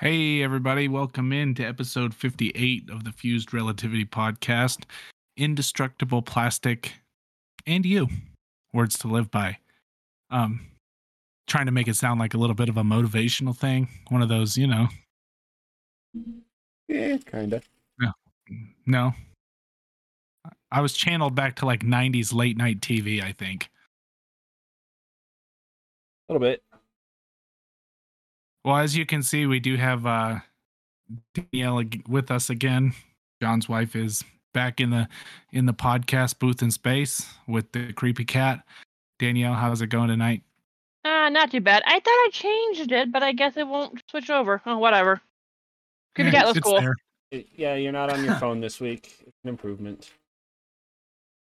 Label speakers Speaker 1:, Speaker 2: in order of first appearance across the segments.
Speaker 1: Hey, everybody, welcome in to episode 58 of the Fuzed Relativity Podcast Indestructible Plastic and You Words to Live By. Um, trying to make it sound like a little bit of a motivational thing. One of those, you know,
Speaker 2: Yeah, kind of.
Speaker 1: no. no. I was channeled back to like 90s late night TV, I think.
Speaker 2: A little bit.
Speaker 1: Well, as you can see, we do have uh Danielle with us again. John's wife is back in the in the podcast booth in space with the creepy cat. Danielle, how's it going tonight?
Speaker 3: Uh, not too bad. I thought I changed it, but I guess it won't switch over. Oh, whatever. Creepy
Speaker 1: Eh,
Speaker 3: cat looks cool.
Speaker 1: there.
Speaker 2: It- yeah, you're not on your phone this week. An improvement.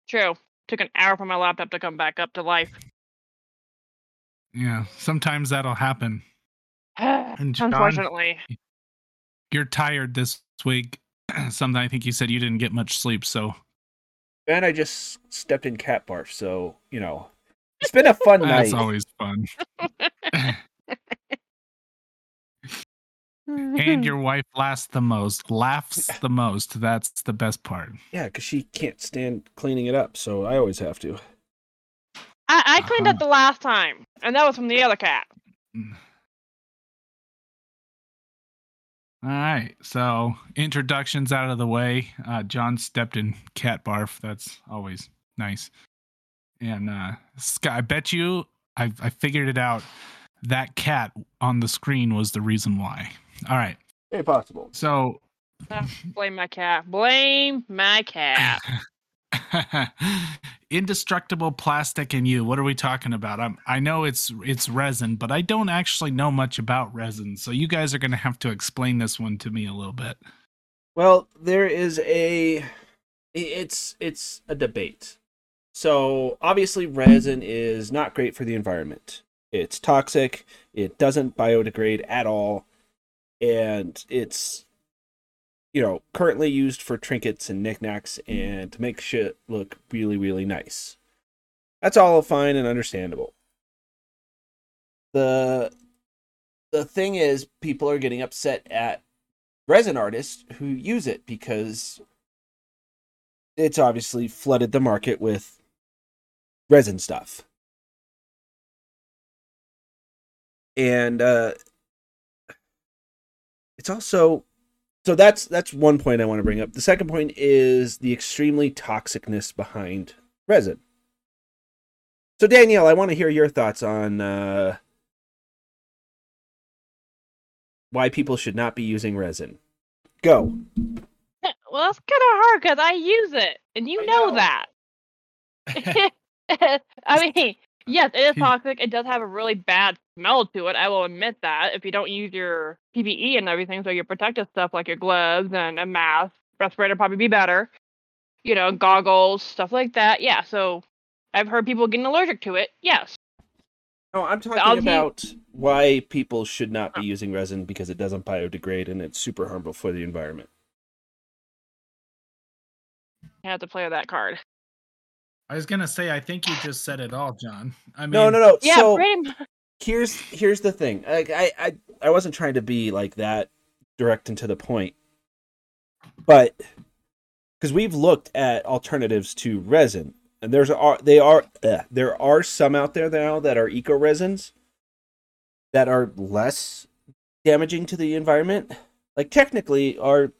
Speaker 3: True. Took an hour for my laptop to come back up to life.
Speaker 1: Yeah, sometimes that'll happen. And John,
Speaker 3: Unfortunately.
Speaker 1: you're tired this week. Something I think you said you didn't get much sleep, so
Speaker 2: And I just stepped in cat barf, so you know, it's been a fun night.
Speaker 1: that's always fun. and your wife laughs the most, laughs the most. That's the best part.
Speaker 2: Yeah, because she can't stand cleaning it up, so I always have to.
Speaker 3: I, I cleaned
Speaker 1: Uh-huh.
Speaker 3: up the last time, and that was from the other cat.
Speaker 1: All right, so introductions out of the way. Uh, John stepped in cat barf. That's always nice. And uh, Sky, I bet you I, I figured it out. That cat on the screen was the reason why. All right,
Speaker 2: Impossible. possible.
Speaker 1: so
Speaker 3: Blame my cat. Blame my cat.
Speaker 1: indestructible plastic and you. What are we talking about? I'm, I know it's it's resin, but I don't actually know much about resin. So you guys are going to have to explain this one to me a little bit.
Speaker 2: Well, there is a it's it's a debate. So, obviously resin is not great for the environment. It's toxic, it doesn't biodegrade at all, and it's you know, currently used for trinkets and knickknacks and to make shit look really really nice. That's all fine and understandable. The the thing is people are getting upset at resin artists who use it because it's obviously flooded the market with resin stuff. And uh it's also so that's that's one point I want to bring up. The second point is the extremely toxicness behind resin. So Danielle, I want to hear your thoughts on uh why people should not be using resin. Go.
Speaker 3: well, that's kind of hard because I use it, and you know,
Speaker 2: know.
Speaker 3: that. I mean, yes, it is toxic. It does have a really bad smell to it. I will admit that. If you don't use your PPE and everything, so your protective stuff like your gloves and a mask, respirator probably be better. You know, goggles, stuff like that. Yeah. So I've heard people getting allergic to it. Yes.
Speaker 2: No, I'm talking about why people should not be using resin because it doesn't biodegrade and it's super harmful for the environment.
Speaker 3: I have to play that card.
Speaker 1: I was gonna say, I think you just said it all, John. I mean,
Speaker 2: No, no, no.
Speaker 3: Yeah,
Speaker 2: so here's here's the thing. Like I, I I wasn't trying to be like that direct and to the point. But because we've looked at alternatives to resin and there's are they are uh, there are some out there now that are eco resins that are less damaging to the environment. Like technically our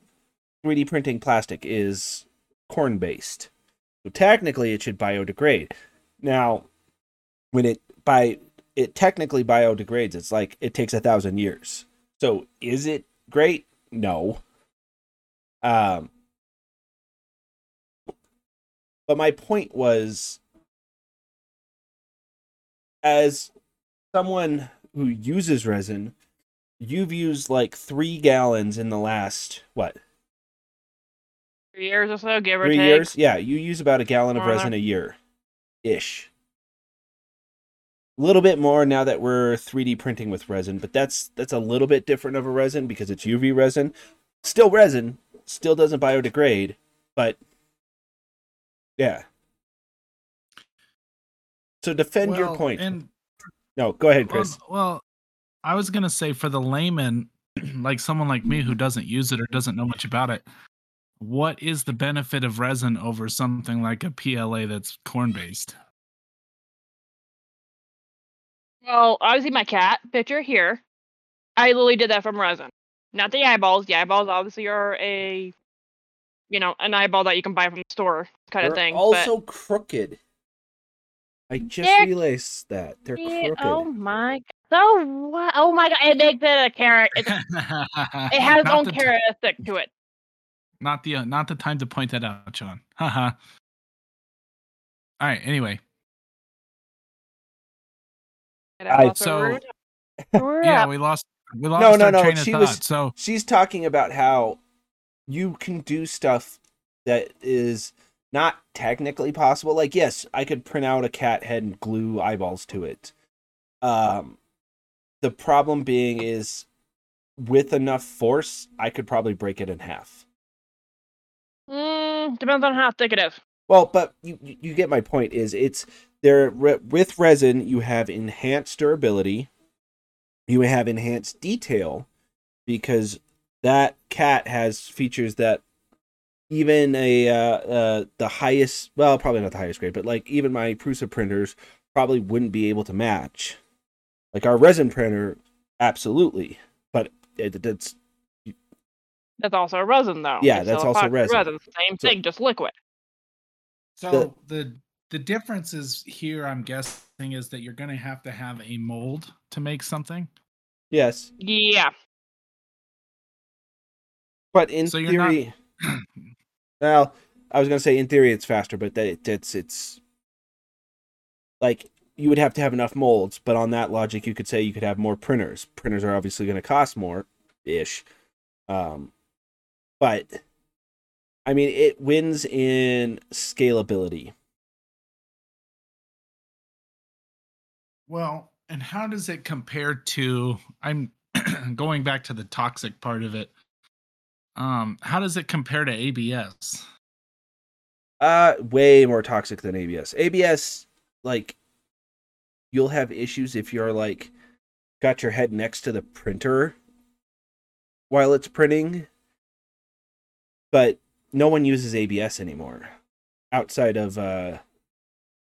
Speaker 2: 3D printing plastic is corn based. So technically it should biodegrade. Now when it by it technically biodegrades. It's like it takes a thousand years. So is it great? No. Um but my point was as someone who uses resin, you've used like three gallons in the last what
Speaker 3: Three years or so, give or
Speaker 2: three
Speaker 3: take.
Speaker 2: years? Yeah, you use about a gallon of
Speaker 3: More or
Speaker 2: resin a year, ish. A little bit more now that we're 3D printing with resin, but that's that's a little bit different of a resin because it's UV resin. Still resin, still doesn't biodegrade, but yeah. So defend your point.
Speaker 1: And
Speaker 2: no, go ahead,
Speaker 1: well,
Speaker 2: Chris.
Speaker 1: well, I was gonna say for the layman, like someone like me who doesn't use it or doesn't know much about it, what is the benefit of resin over something like a PLA that's corn based?
Speaker 3: Well, obviously my cat picture here. I literally did that from resin. Not the eyeballs. The eyeballs obviously are a you know, an eyeball that you can buy from the store kind of
Speaker 2: They're
Speaker 3: thing.
Speaker 2: also crooked. I just
Speaker 3: They're-
Speaker 2: realized that they're crooked.
Speaker 3: oh my god. So what? Oh my god! It makes it a carrot. It, it has its own
Speaker 1: the,
Speaker 3: characteristic to it.
Speaker 1: Not the uh, not the time to point that out, John. Haha. All right. Anyway,
Speaker 2: I-
Speaker 1: so- yeah, we lost we lost
Speaker 2: No, no, no,
Speaker 1: train
Speaker 2: she
Speaker 1: thought.
Speaker 2: was-
Speaker 1: So
Speaker 2: She's talking about how you can do stuff that is not technically possible. Like, yes, I could print out a cat head and glue eyeballs to it. Um, the problem being is with enough force, I could probably break it in half.
Speaker 3: Mm, depends on how thick it is.
Speaker 2: Well, but you you get my point. Is it's there with resin you have enhanced durability, you have enhanced detail, because that cat has features that even a uh, uh the highest well probably not the highest grade but like even my Prusa printers probably wouldn't be able to match. Like our resin printer, absolutely, but it, it's
Speaker 3: That's also a resin, though.
Speaker 2: Yeah,
Speaker 3: It's
Speaker 2: that's also
Speaker 3: epoxy
Speaker 2: resin.
Speaker 3: Same
Speaker 2: So-
Speaker 3: thing, just liquid.
Speaker 1: So the the difference is here, I'm guessing, is that you're going to have to have a mold to make something.
Speaker 2: yes,
Speaker 3: Yeah.
Speaker 2: but in
Speaker 1: So you're not-
Speaker 2: theory. Well, I was gonna say in theory it's faster, but that it's it's like you would have to have enough molds. But on that logic, you could say you could have more printers. Printers are obviously going to cost more, ish. Um, but I mean, it wins in scalability.
Speaker 1: Well, and how does it compare to? I'm going back to the toxic part of it. Um, how does it compare to ABS?
Speaker 2: Uh, way more toxic than ABS. ABS, like, you'll have issues if you're like got your head next to the printer while it's printing. But no one uses ABS anymore. Outside of uh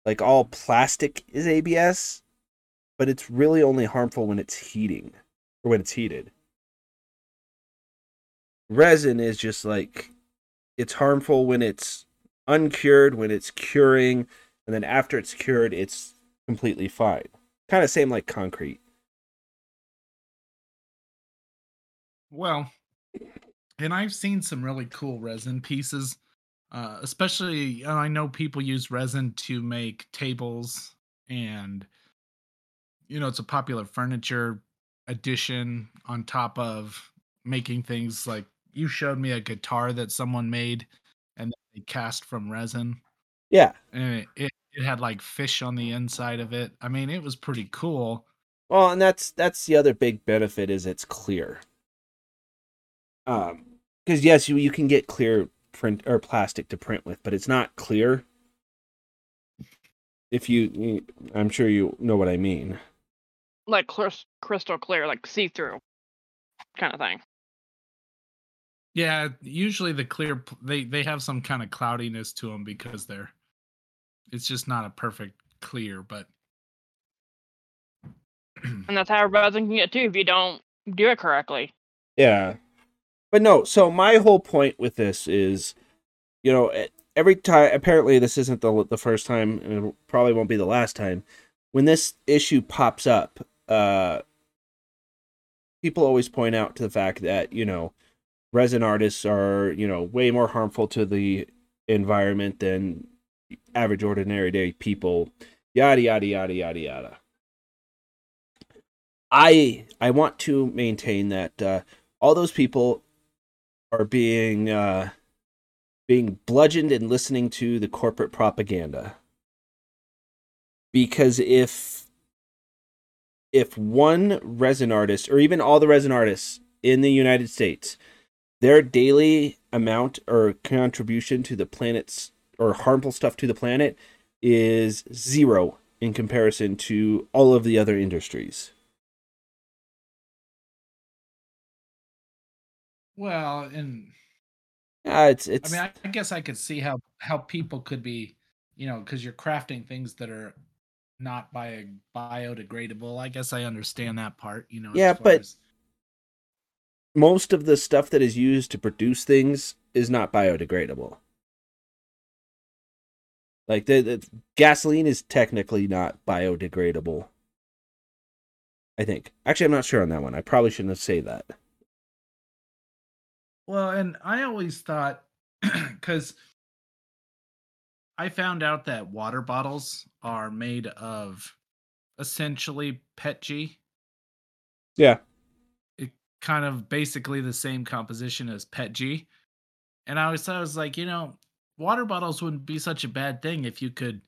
Speaker 2: like all plastic is ABS, but it's really only harmful when it's heating or when it's heated. Resin is just like it's harmful when it's uncured, when it's curing, and then after it's cured, it's completely fine. Kind of same like concrete.
Speaker 1: Well, and I've seen some really cool resin pieces. Uh, especially, I know people use resin to make tables, and you know it's a popular furniture addition on top of making things like you showed me a guitar that someone made and they cast from resin,
Speaker 2: Yeah.
Speaker 1: and it, it, it had like fish on the inside of it. I mean, it was pretty cool.
Speaker 2: Well, and that's that's the other big benefit is it's clear. Um, because yes, you you can get clear print or plastic to print with, but it's not clear. If you, you I'm sure you know what I mean.
Speaker 3: Like cris- crystal clear, like see through kind of thing.
Speaker 1: Yeah, usually the clear they they have some kind of cloudiness to them because they're it's just not a perfect clear, but
Speaker 3: And that's how resin can get too if you don't do it correctly.
Speaker 2: Yeah. But no, so my whole point with this is, you know, every time apparently this isn't the the first time and it probably won't be the last time when this issue pops up, uh people always point out to the fact that, you know, resin artists are, you know, way more harmful to the environment than average ordinary day people. Yada yada yada yada yada. I I want to maintain that uh all those people are being uh, being bludgeoned and listening to the corporate propaganda. Because if if one resin artist or even all the resin artists in the United States, their daily amount or contribution to the planet's or harmful stuff to the planet is zero in comparison to all of the other industries.
Speaker 1: Well, and
Speaker 2: Uh, it's it's
Speaker 1: I mean, I, I guess I could see how how people could be, you know, because you're crafting things that are not bio biodegradable. I guess I understand that part. You know.
Speaker 2: Yeah, but-
Speaker 1: as-
Speaker 2: most of the stuff that is used to produce things is not biodegradable. Like the, the gasoline is technically not biodegradable. I think. Actually, I'm not sure on that one. I probably shouldn't have said that.
Speaker 1: Well, and I always thought because I found out that water bottles are made of essentially PETG.
Speaker 2: Yeah.
Speaker 1: It kind of basically the same composition as PETG. And I always thought I was like, you know, water bottles wouldn't be such a bad thing if you could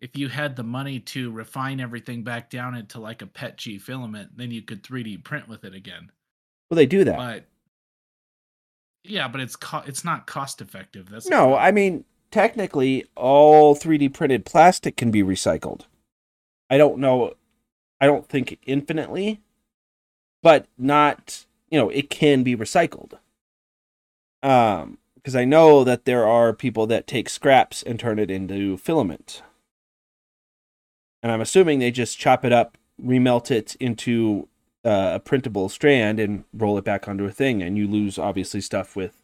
Speaker 1: if you had the money to refine everything back down into like a PETG filament, then you could 3D print with it again.
Speaker 2: Well, they do that.
Speaker 1: But yeah, but it's co- it's not cost effective. That's
Speaker 2: No. I mean technically all 3D printed plastic can be recycled. I don't know I don't think infinitely, but not, you know, it can be recycled. Um because I know that there are people that take scraps and turn it into filament. And I'm assuming they just chop it up, remelt it into uh, a printable strand and roll it back onto a thing and you lose obviously stuff with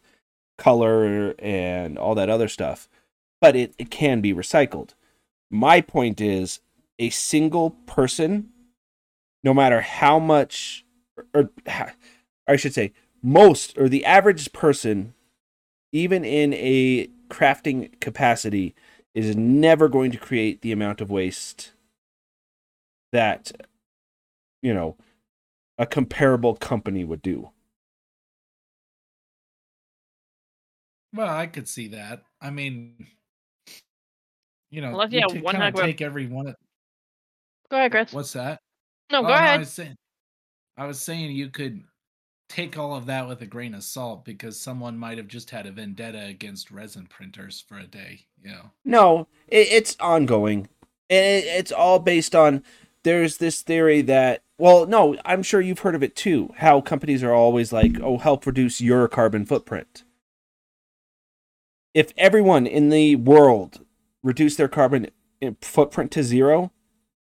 Speaker 2: color and all that other stuff, but it, it can be recycled. My point is a single person, no matter how much, or, or I should say, most or the average person, even in a crafting capacity, is never going to create the amount of waste that, you know, a comparable company would do.
Speaker 1: Well, I could see that. I mean, you know,
Speaker 3: Unless you
Speaker 1: you
Speaker 3: have
Speaker 1: could
Speaker 3: one
Speaker 1: kinda
Speaker 3: heck of a-
Speaker 1: take every one. Of,
Speaker 3: Go ahead, Chris.
Speaker 1: what's that?
Speaker 3: No,
Speaker 1: Oh,
Speaker 3: go
Speaker 1: I
Speaker 3: ahead.
Speaker 1: was saying, I was saying you could take all of that with a grain of salt because someone might have just had a vendetta against resin printers for a day. You know.
Speaker 2: No, it, it's ongoing. It, it's all based on. There's this theory that. Well, no, I'm sure you've heard of it too. How companies are always like, "Oh, help reduce your carbon footprint." If everyone in the world reduced their carbon eh, footprint to zero,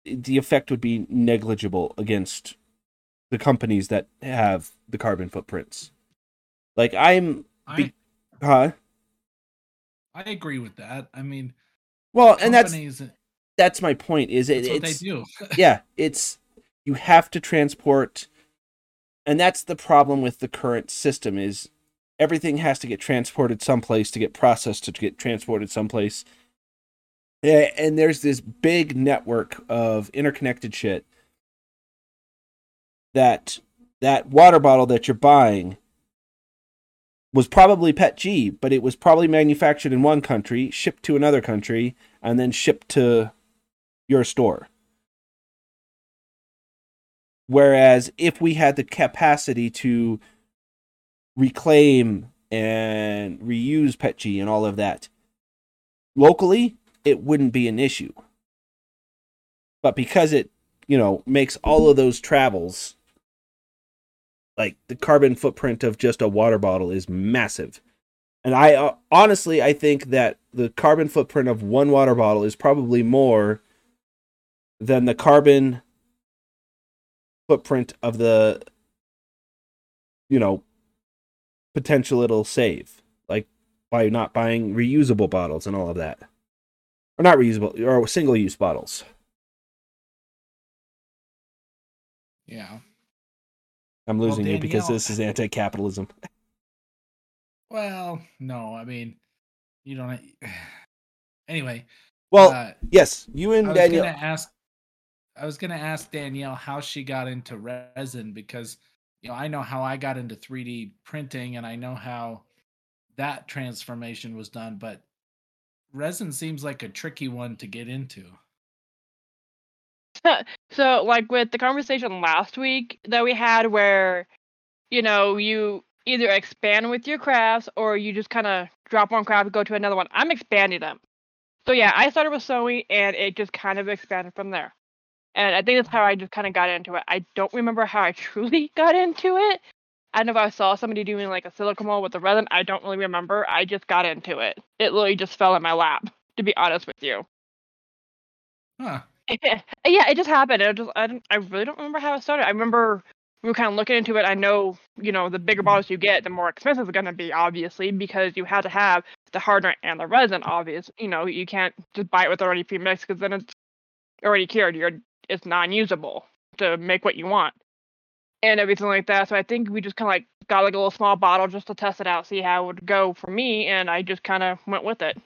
Speaker 2: the effect would be negligible against the companies that have the carbon footprints. Like I'm,
Speaker 1: I
Speaker 2: huh?
Speaker 1: I agree with that. I mean,
Speaker 2: Well, and that's
Speaker 1: companies, eh,
Speaker 2: that's my point. Is it?
Speaker 1: that's what they do.
Speaker 2: yeah, it's you have to transport and that's the problem with the current system is everything has to get transported someplace to get processed to get transported someplace. And there's this big network of interconnected shit that that water bottle that you're buying was probably PET G, but it was probably manufactured in one country, shipped to another country, and then shipped to your store. Whereas if we had the capacity to reclaim and reuse PETG and all of that locally, it wouldn't be an issue. But because it, you know, makes all of those travels, like the carbon footprint of just a water bottle is massive. And I uh, honestly, I think that the carbon footprint of one water bottle is probably more than the carbon footprint of the you know potential it'll save like by not buying reusable bottles and all of that or not reusable or single use bottles
Speaker 1: Yeah.
Speaker 2: i'm
Speaker 1: Well,
Speaker 2: losing you because this is anti-capitalism
Speaker 1: Well, no, I mean, you don't. Anyway,
Speaker 2: well
Speaker 1: uh,
Speaker 2: yes you
Speaker 1: I
Speaker 2: and
Speaker 1: was Danielle ask. I was gonna ask Danielle how she got into resin because you know I know how I got into 3D printing and I know how that transformation was done, but resin seems like a tricky one to get into.
Speaker 3: So, like with the conversation last week that we had, where you know you either expand with your crafts or you just kind of drop one craft and go to another one. I'm expanding them. So yeah, I started with sewing and it just kind of expanded from there. And I think that's how I just kind of got into it. I don't remember how I truly got into it, I don't know if I saw somebody doing like a silicone mold with the resin. I don't really remember. I just got into it. It literally just fell in my lap, to be honest with you.
Speaker 1: Huh.
Speaker 3: yeah, it just happened. It just I don't, I really don't remember how it started. I remember we were kind of looking into it. I know, you know, the bigger bottles you get, the more expensive it's going to be, obviously, because you have to have the hardener and the resin. Obvious, you know, you can't just buy it with already pre-mixed because then it's already cured. You're it's non-usable to make what you want and everything like that. So I think we just kind of like got like a little small bottle just to test it out, see how it would go for me, and I just kind of went with it.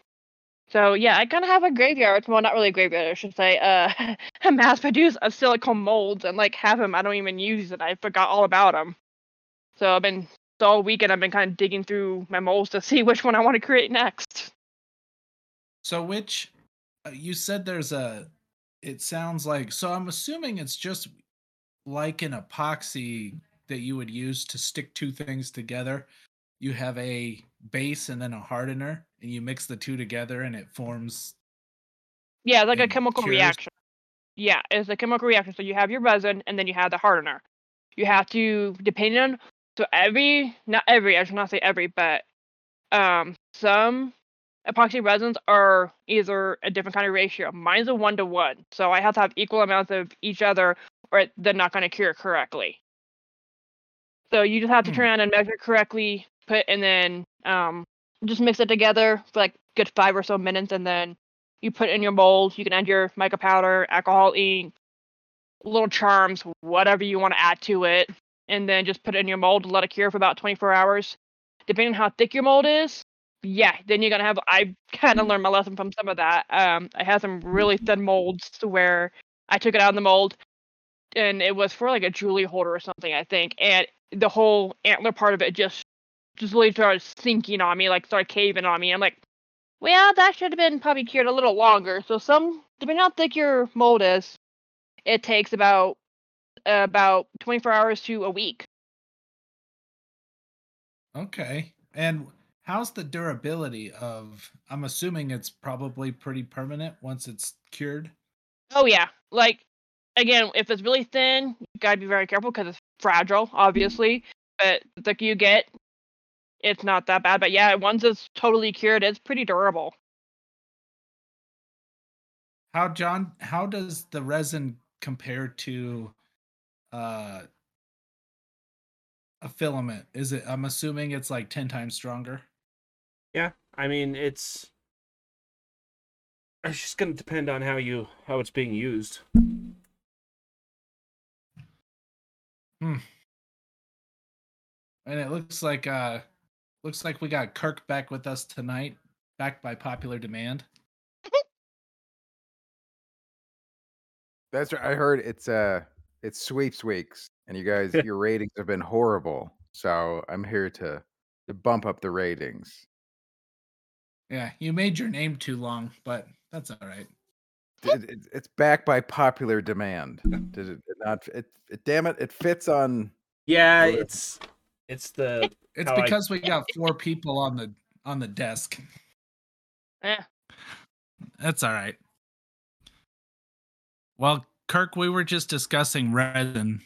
Speaker 3: So yeah, I kind of have a graveyard. Well, not really a graveyard, I should say. Uh, mass produce of silicone molds and like have them. I don't even use it. I forgot all about them. So I've been all weekend. I've been kind of digging through my molds to see which one I want to create next.
Speaker 1: So which uh, you said there's a. It sounds like so. I'm assuming it's just like an epoxy that you would use to stick two things together. You have a base and then a hardener, and you mix the two together, and it forms.
Speaker 3: Yeah, like a chemical
Speaker 1: cures-
Speaker 3: reaction. Yeah, it's a chemical reaction. So you have your resin and then you have the hardener. You have to, depending on, so every, not every, I should not say every, but um, some epoxy resins are either a different kind of ratio. Mine's a one to one. So I have to have equal amounts of each other or they're not going to cure correctly. So you just have to
Speaker 1: Hmm.
Speaker 3: turn around and measure correctly, put, and then um, just mix it together for like good five or so minutes, and then you put it in your mold. You can add your mica powder, alcohol ink, little charms, whatever you want to add to it, and then just put it in your mold. And let it cure for about 24 hours. Depending on how thick your mold is, yeah, then you're gonna have. I kind of learned my lesson from some of that. Um, I had some really thin molds to where I took it out of the mold, and it was for like a jewelry holder or something, I think, and the whole antler part of it just just really started sinking on me, like started caving on me. I'm like, well, that should have been probably cured a little longer. So some, depending on how thick your mold is, it takes about about 24 hours to a week.
Speaker 1: Okay. And how's the durability of? I'm assuming it's probably pretty permanent once it's cured.
Speaker 3: Oh yeah, like again, if it's really thin, you gotta be very careful because it's fragile, obviously. But the thicker you get, it's not that bad. But yeah, once it's totally cured, it's pretty durable.
Speaker 1: How John? How does the resin compare to uh a filament? Is it? I'm assuming it's like ten times stronger.
Speaker 2: Yeah, I mean it's it's just gonna depend on how you how it's being used. Hmm.
Speaker 1: And it looks like uh looks like we got Kirk back with us tonight, back by popular demand.
Speaker 4: That's right. I heard it's uh it's sweeps weeks, and you guys your ratings have been horrible. So I'm here to to bump up the ratings.
Speaker 1: Yeah, you made your name too long, but that's all right.
Speaker 4: It, it, it's back by popular demand. Did it, it not? It, it damn it! It fits on.
Speaker 2: Yeah,
Speaker 4: Well,
Speaker 2: it's it's the
Speaker 1: It's
Speaker 2: How I-
Speaker 1: because we got four people on the on the desk.
Speaker 3: Yeah.
Speaker 1: That's all right. Well, Kirk, we were just discussing resin.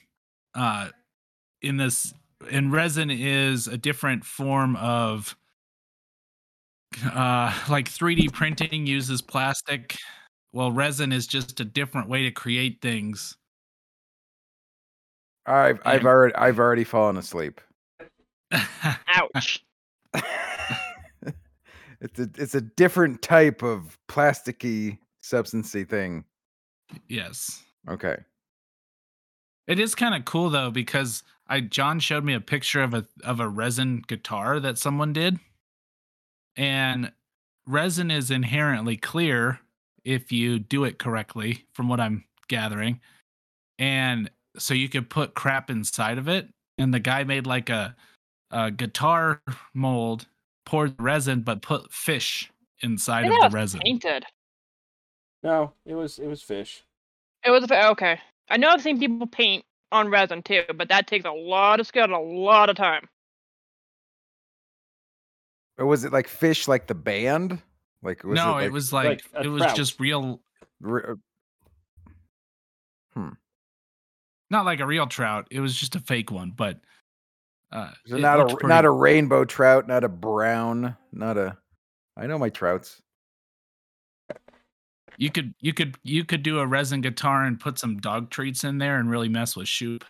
Speaker 1: Uh, in this, and resin is a different form of, uh, like 3D printing uses plastic. Well, resin is just a different way to create things.
Speaker 4: I've I've already I've already fallen asleep.
Speaker 3: Ouch.
Speaker 4: it's a it's a different type of plasticky substancey thing.
Speaker 1: yes.
Speaker 4: Okay.
Speaker 1: It is kind of cool though because I John showed me a picture of a of a resin guitar that someone did. And resin is inherently clear if you do it correctly from what I'm gathering. And so you could put crap inside of it and the guy made like a a guitar mold, poured resin but put fish inside
Speaker 3: I
Speaker 1: of the
Speaker 3: it was
Speaker 1: resin.
Speaker 3: painted.
Speaker 2: no, it was it was fish.
Speaker 3: It was okay. I know I've seen people paint on resin too, but that takes a lot of skill and a lot of time.
Speaker 4: Or was it like fish like the band? Like was
Speaker 1: no,
Speaker 4: it,
Speaker 1: it, was
Speaker 2: like
Speaker 1: like,
Speaker 2: a
Speaker 1: it was
Speaker 2: trout.
Speaker 1: just real
Speaker 4: re- uh,
Speaker 1: not like a real trout. It was just a fake one, but Uh,
Speaker 4: So
Speaker 1: it
Speaker 4: not a
Speaker 1: looked
Speaker 4: not
Speaker 1: pretty-
Speaker 4: a rainbow trout, not a brown, not a. I know my trouts.
Speaker 1: You could you could you could do a resin guitar and put some dog treats in there and really mess with Shoop.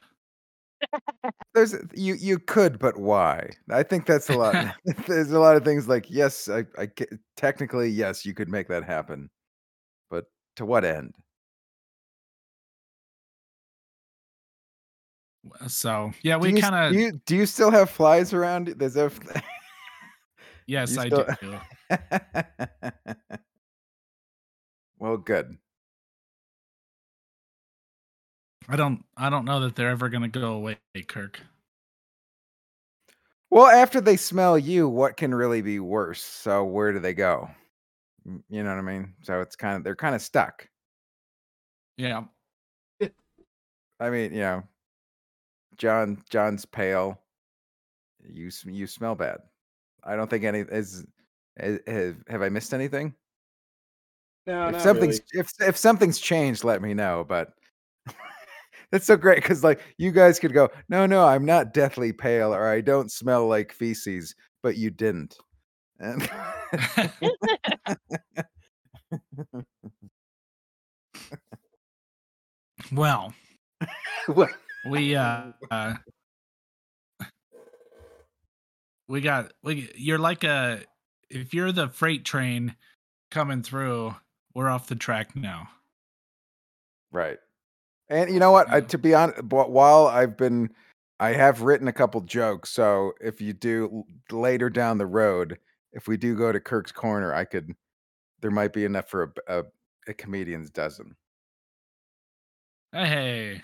Speaker 4: There's you you could, but why? I think that's a lot. There's a lot of things like yes, I, I ca- technically yes, you could make that happen, but to what end?
Speaker 1: So yeah,
Speaker 4: Do
Speaker 1: we
Speaker 4: you
Speaker 1: kind of
Speaker 4: do you, do you still have flies around? There's a.
Speaker 1: yes,
Speaker 4: you
Speaker 1: I
Speaker 4: still-
Speaker 1: do.
Speaker 4: well, good.
Speaker 1: I don't I don't know that they're ever gonna go away, Kirk.
Speaker 4: Well, after they smell you, what can really be worse? So where do they go? You know what I mean? So it's kind of they're kind of stuck.
Speaker 1: Yeah.
Speaker 4: I mean, you know, John John's pale. You you smell bad. I don't think any is. is- Have, have I missed anything?
Speaker 2: No,
Speaker 4: if
Speaker 2: not
Speaker 4: something's
Speaker 2: really.
Speaker 4: if if something's changed, let me know. But that's so great because like you guys could go, no, no, I'm not deathly pale, or I don't smell like feces, but you didn't. And
Speaker 1: well,
Speaker 4: what?
Speaker 1: we uh, uh we got we you're like a if you're the freight train coming through, we're off the track now.
Speaker 4: Right. And you know what? I, to be honest, while I've been, I have written a couple jokes. So if you do later down the road, if we do go to Kirk's Corner, I could, there might be enough for a a comedian's dozen.
Speaker 1: Hey.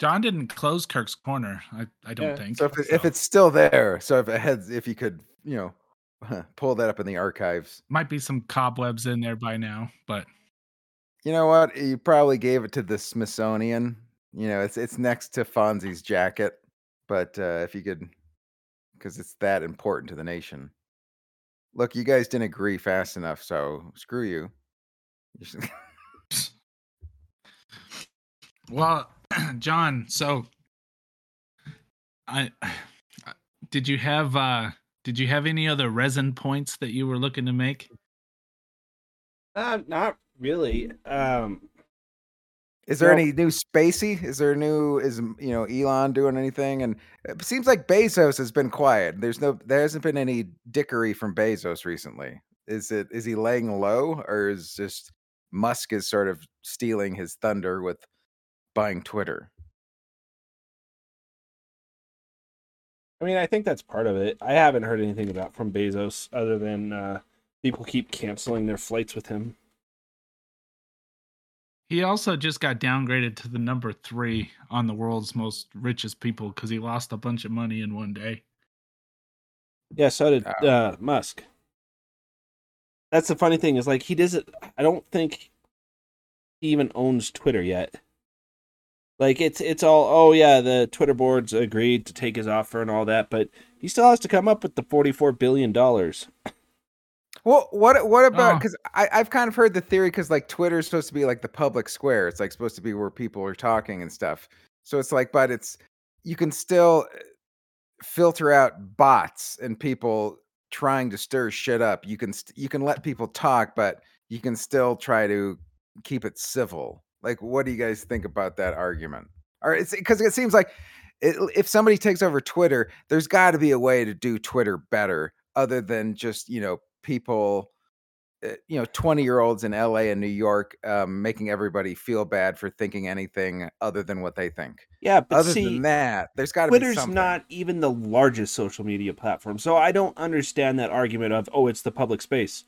Speaker 1: John didn't close Kirk's corner, I, I don't
Speaker 2: Yeah,
Speaker 1: think.
Speaker 4: So if, it, if it's still there, so if it has, if you could, you know, pull that up in the archives.
Speaker 1: might be some cobwebs in there by now, but
Speaker 4: You know what? You probably gave it to the Smithsonian. You know, it's it's next to Fonzie's jacket. But uh, if you could, because it's that important to the nation. Look, you guys didn't agree fast enough, so screw you. You
Speaker 1: well, John, so I did you have uh did you have any other resin points that you were looking to make?
Speaker 2: Uh, not really. Um,
Speaker 4: Is there
Speaker 2: Well-
Speaker 4: any new Spacey? Is there new? Is you know Elon doing anything? And it seems like Bezos has been quiet. There's no, there hasn't been any dickery from Bezos recently. Is it? Is he laying low, or is just Musk is sort of stealing his thunder with buying Twitter?
Speaker 2: I mean, I think that's part of it. I haven't heard anything about from Bezos other than uh, people keep canceling their flights with him.
Speaker 1: He also just got downgraded to the number three on the world's most richest people because he lost a bunch of money in one day.
Speaker 2: Yeah, so did uh, Musk. That's the funny thing is like he doesn't. I don't think he even owns Twitter yet. Like it's it's all oh yeah the Twitter boards agreed to take his offer and all that, but he still has to come up with the forty four billion dollars.
Speaker 4: Well, what what about
Speaker 1: Oh.
Speaker 4: because I I've kind of heard the theory because like Twitter is supposed to be like the public square. It's like supposed to be where people are talking and stuff. So it's like, but it's you can still uh, filter out bots and people trying to stir shit up. You can st- you can let people talk, but you can still try to keep it civil. Like, what do you guys think about that argument? Or it's because it seems like it, if somebody takes over Twitter, there's got to be a way to do Twitter better, other than just you know people, uh, you know, twenty year olds in L.A. and New York um, making everybody feel bad for thinking anything other than what they think.
Speaker 2: Yeah, but
Speaker 4: other
Speaker 2: see,
Speaker 4: than that, there's got to be
Speaker 2: Twitter's not even the largest social media platform, so I don't understand that argument of oh, it's the public space.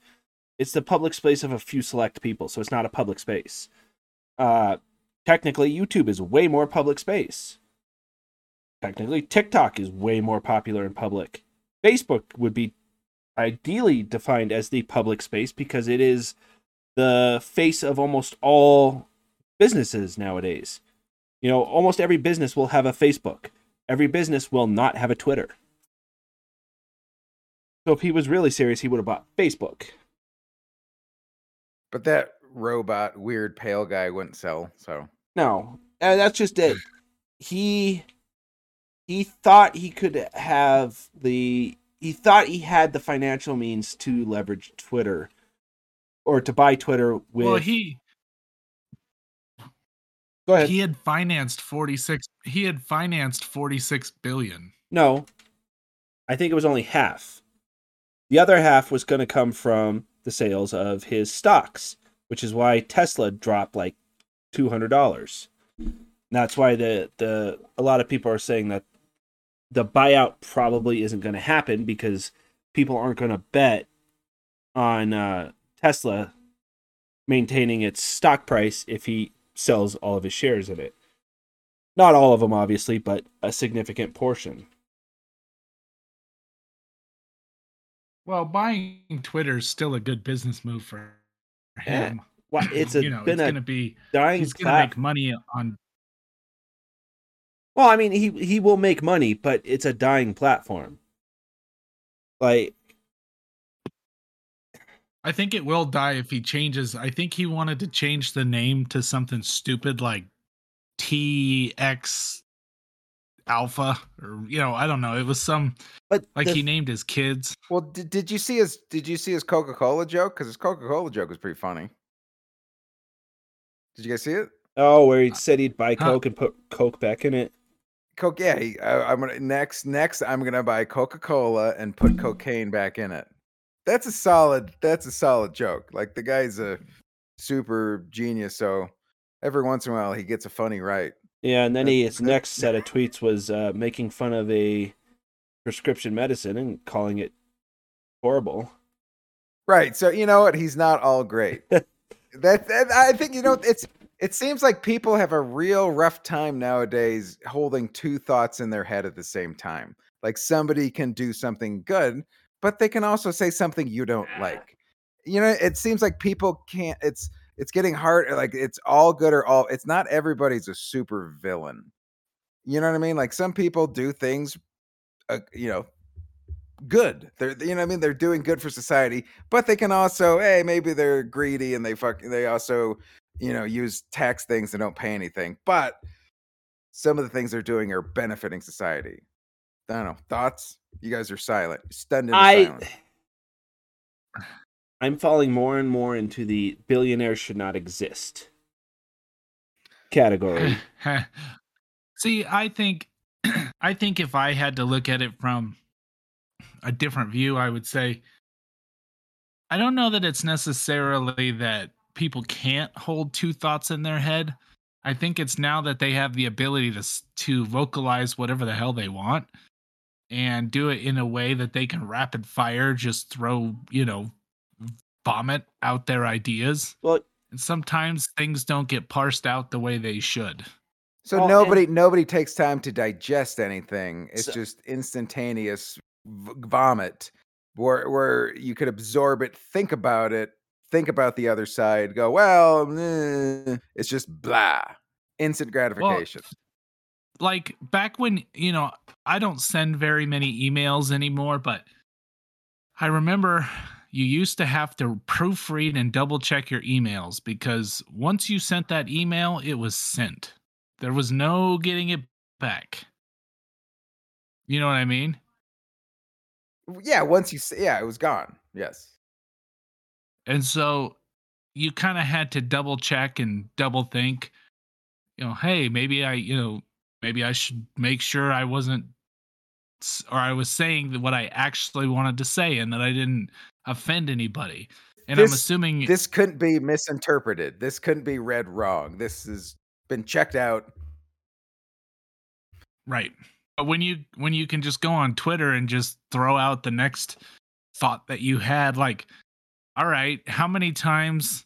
Speaker 2: It's the public space of a few select people, so it's not a public space. Uh, technically, YouTube is way more public space. Technically, TikTok is way more popular in public. Facebook would be ideally defined as the public space because it is the face of almost all businesses nowadays. You know, almost every business will have a Facebook. Every business will not have a Twitter. So if he was really serious, he would have bought Facebook.
Speaker 4: But that robot, weird pale guy wouldn't sell. So
Speaker 2: No, uh, that's just it. He he thought he could have the he thought he had the financial means to leverage Twitter or to buy Twitter with
Speaker 1: well, he
Speaker 2: Go ahead.
Speaker 1: he had financed 46 he had financed 46 billion.
Speaker 2: No. I think it was only half. The other half was going to come from the sales of his stocks, which is why Tesla dropped like $200. That's why the the a lot of people are saying that the buyout probably isn't going to happen because people aren't going to bet on uh, Tesla maintaining its stock price if he sells all of his shares in it. Not all of them, obviously, but a significant portion.
Speaker 1: Well, buying Twitter is still a good business move for
Speaker 2: Yeah.
Speaker 1: him.
Speaker 2: Well, it's a,
Speaker 1: you know, it's
Speaker 2: a
Speaker 1: gonna be
Speaker 2: dying
Speaker 1: he's gonna make money on
Speaker 2: Well, I mean, he he will make money, but it's a dying platform. Like,
Speaker 1: I think it will die if he changes. I think he wanted to change the name to something stupid like TX Alpha or you know, I don't know. It was some
Speaker 2: but
Speaker 1: like
Speaker 2: the-
Speaker 1: he named his kids.
Speaker 4: Well, did, did you see his did you see his Coca Cola joke? Because his Coca Cola joke was pretty funny. Did you guys see it?
Speaker 2: oh, where he said he'd buy
Speaker 1: Huh.
Speaker 2: Coke and put Coke back in it.
Speaker 4: Coke, yeah. He, I, I'm gonna next next. I'm gonna buy Coca Cola and put cocaine back in it. That's a solid. That's a solid joke. Like the guy's a super genius. So every once in a while he gets a funny right.
Speaker 2: Yeah, and then he, his next set of tweets was uh, making fun of a prescription medicine and calling it horrible.
Speaker 4: Right. So you know what? He's not all great. that, that I think you know it's it seems like people have a real rough time nowadays holding two thoughts in their head at the same time. Like somebody can do something good, but they can also say something you don't like. You know, it seems like people can't it's it's getting hard like it's all good or all it's not everybody's a super villain. You know what I mean? Like some people do things uh, you know good. They're you know what I mean they're doing good for society, but they can also hey maybe they're greedy and they fuck they also you know use tax things and don't pay anything. But some of the things they're doing are benefiting society. I don't know thoughts. You guys are silent, stunned into
Speaker 2: I
Speaker 4: silence.
Speaker 2: I'm falling more and more into the billionaires should not exist category.
Speaker 1: See, I think I think if I had to look at it from a different view, I would say I don't know that it's necessarily that people can't hold two thoughts in their head. I think it's now that they have the ability to to vocalize whatever the hell they want and do it in a way that they can rapid fire just throw, you know, vomit out their ideas.
Speaker 2: well,
Speaker 1: And sometimes things don't get parsed out the way they should.
Speaker 4: So
Speaker 2: Well, and-
Speaker 4: nobody nobody takes time to digest anything. It's
Speaker 2: So-
Speaker 4: just instantaneous v- vomit where where you could absorb it, think about it, think about the other side, go, well, eh," it's just blah. Instant gratification.
Speaker 1: like back when you know i don't send very many emails anymore but i remember you used to have to proofread and double check your emails because once you sent that email it was sent there was no getting it back you know what i mean
Speaker 4: yeah, once you yeah, it was gone. Yes.
Speaker 1: And so you kind of had to double check and double think you know hey maybe i you know maybe i should make sure i wasn't or i was saying what i actually wanted to say and that i didn't offend anybody and i'm assuming
Speaker 4: This couldn't be misinterpreted. This couldn't be read wrong. This has been checked out.
Speaker 1: right but when you when you can just go on twitter and just throw out the next thought that you had like all right how many times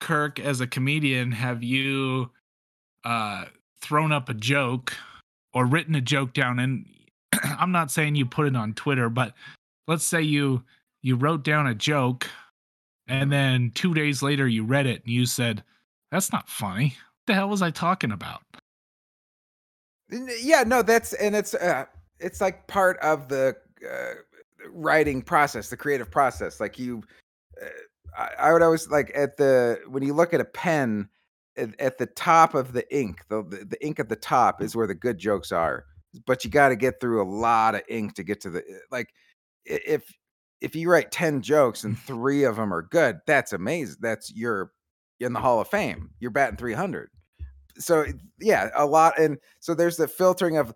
Speaker 1: kirk as a comedian have you uh thrown up a joke or written a joke down? And i'm not saying you put it on twitter but let's say you you wrote down a joke and then two days later you read it and you said that's not funny. What the hell was i talking about?
Speaker 4: Yeah, no, that's and it's uh, it's like part of the uh, writing process, the creative process. Like you, I, I would always like at the when you look at a pen, at, at the top of the ink, the, the the ink at the top is where the good jokes are. but you got to get through a lot of ink to get to the eh, like if if you write 10 jokes and three of them are good that's amazing that's you're in the hall of fame you're batting 300 so yeah a lot and so there's the filtering of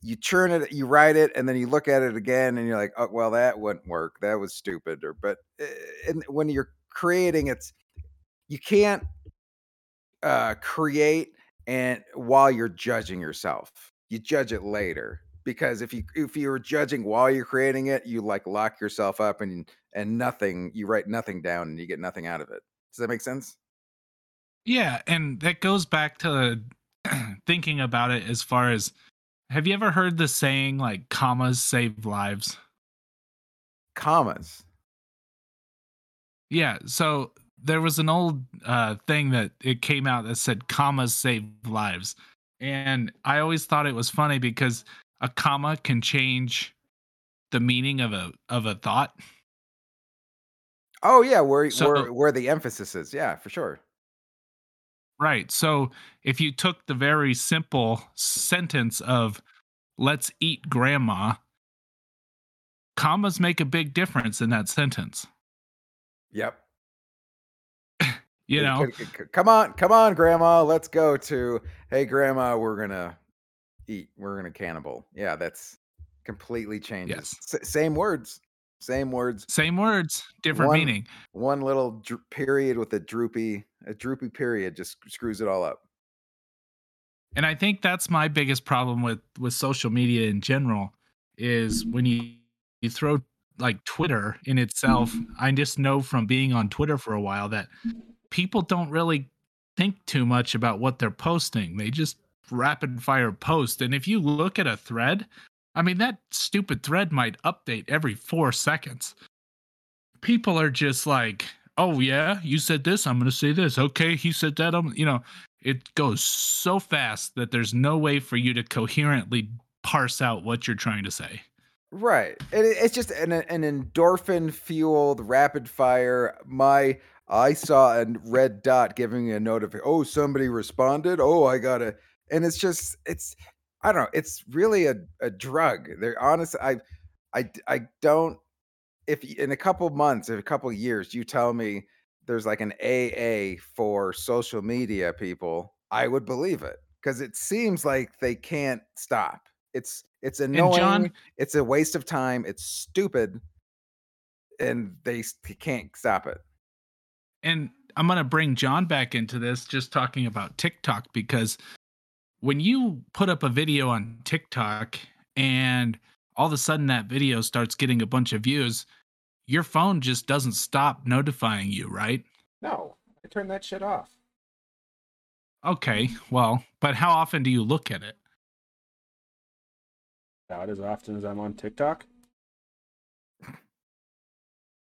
Speaker 4: you churn it you write it and then you look at it again and you're like oh well that wouldn't work. That was stupid or but uh, and when you're creating it's you can't uh create and while you're judging yourself. You judge it later because if you if you're judging while you're creating it you like lock yourself up and and nothing you write nothing down and you get nothing out of it. Does that make sense?
Speaker 1: Yeah, and that goes back to thinking about it as far as have you ever heard the saying like commas save lives?
Speaker 4: commas
Speaker 1: Yeah, so there was an old uh, thing that it came out that said commas save lives. And I always thought it was funny because a comma can change the meaning of a of a thought.
Speaker 4: oh yeah where
Speaker 1: So-
Speaker 4: where where the emphasis is yeah for sure
Speaker 1: Right. So if you took the very simple sentence of let's eat grandma, commas make a big difference in that sentence.
Speaker 4: yep
Speaker 1: You know,
Speaker 4: come on come on grandma let's go to hey grandma we're gonna eat we're gonna cannibal yeah that's completely changes
Speaker 1: Yes.
Speaker 4: S- same words same words
Speaker 1: same words, different
Speaker 4: One-
Speaker 1: meaning.
Speaker 4: one little period with a droopy a droopy period just screws it all up.
Speaker 1: And i think that's my biggest problem with with social media in general is when you you throw like twitter in itself i just know from being on twitter for a while that people don't really think too much about what they're posting. They just rapid fire post. And if you look at a thread i mean that stupid thread might update every 4 seconds people are just like oh yeah you said this i'm going to say this okay he said that i'm you know it goes so fast that there's no way for you to coherently parse out what you're trying to say.
Speaker 4: Right. It, it's just an an endorphin fueled rapid fire. My I saw a red dot giving me a notification. Oh, somebody responded. Oh, I gotta. And it's just it's I don't know. It's really a, a drug. They're honest. I I I don't. If in a couple months, in a couple years, you tell me there's like an AA for social media people, I would believe it because it seems like they can't stop. It's it's annoying
Speaker 1: John,
Speaker 4: it's a waste of time it's stupid and they s- can't stop it
Speaker 1: and I'm going to bring John back into this just talking about TikTok because when you put up a video on TikTok and all of a sudden that video starts getting a bunch of views, your phone just doesn't stop notifying you, right?
Speaker 2: No, I turn that shit off.
Speaker 1: Okay, well, but how often do you look at it?
Speaker 2: Not as often as I'm on TikTok.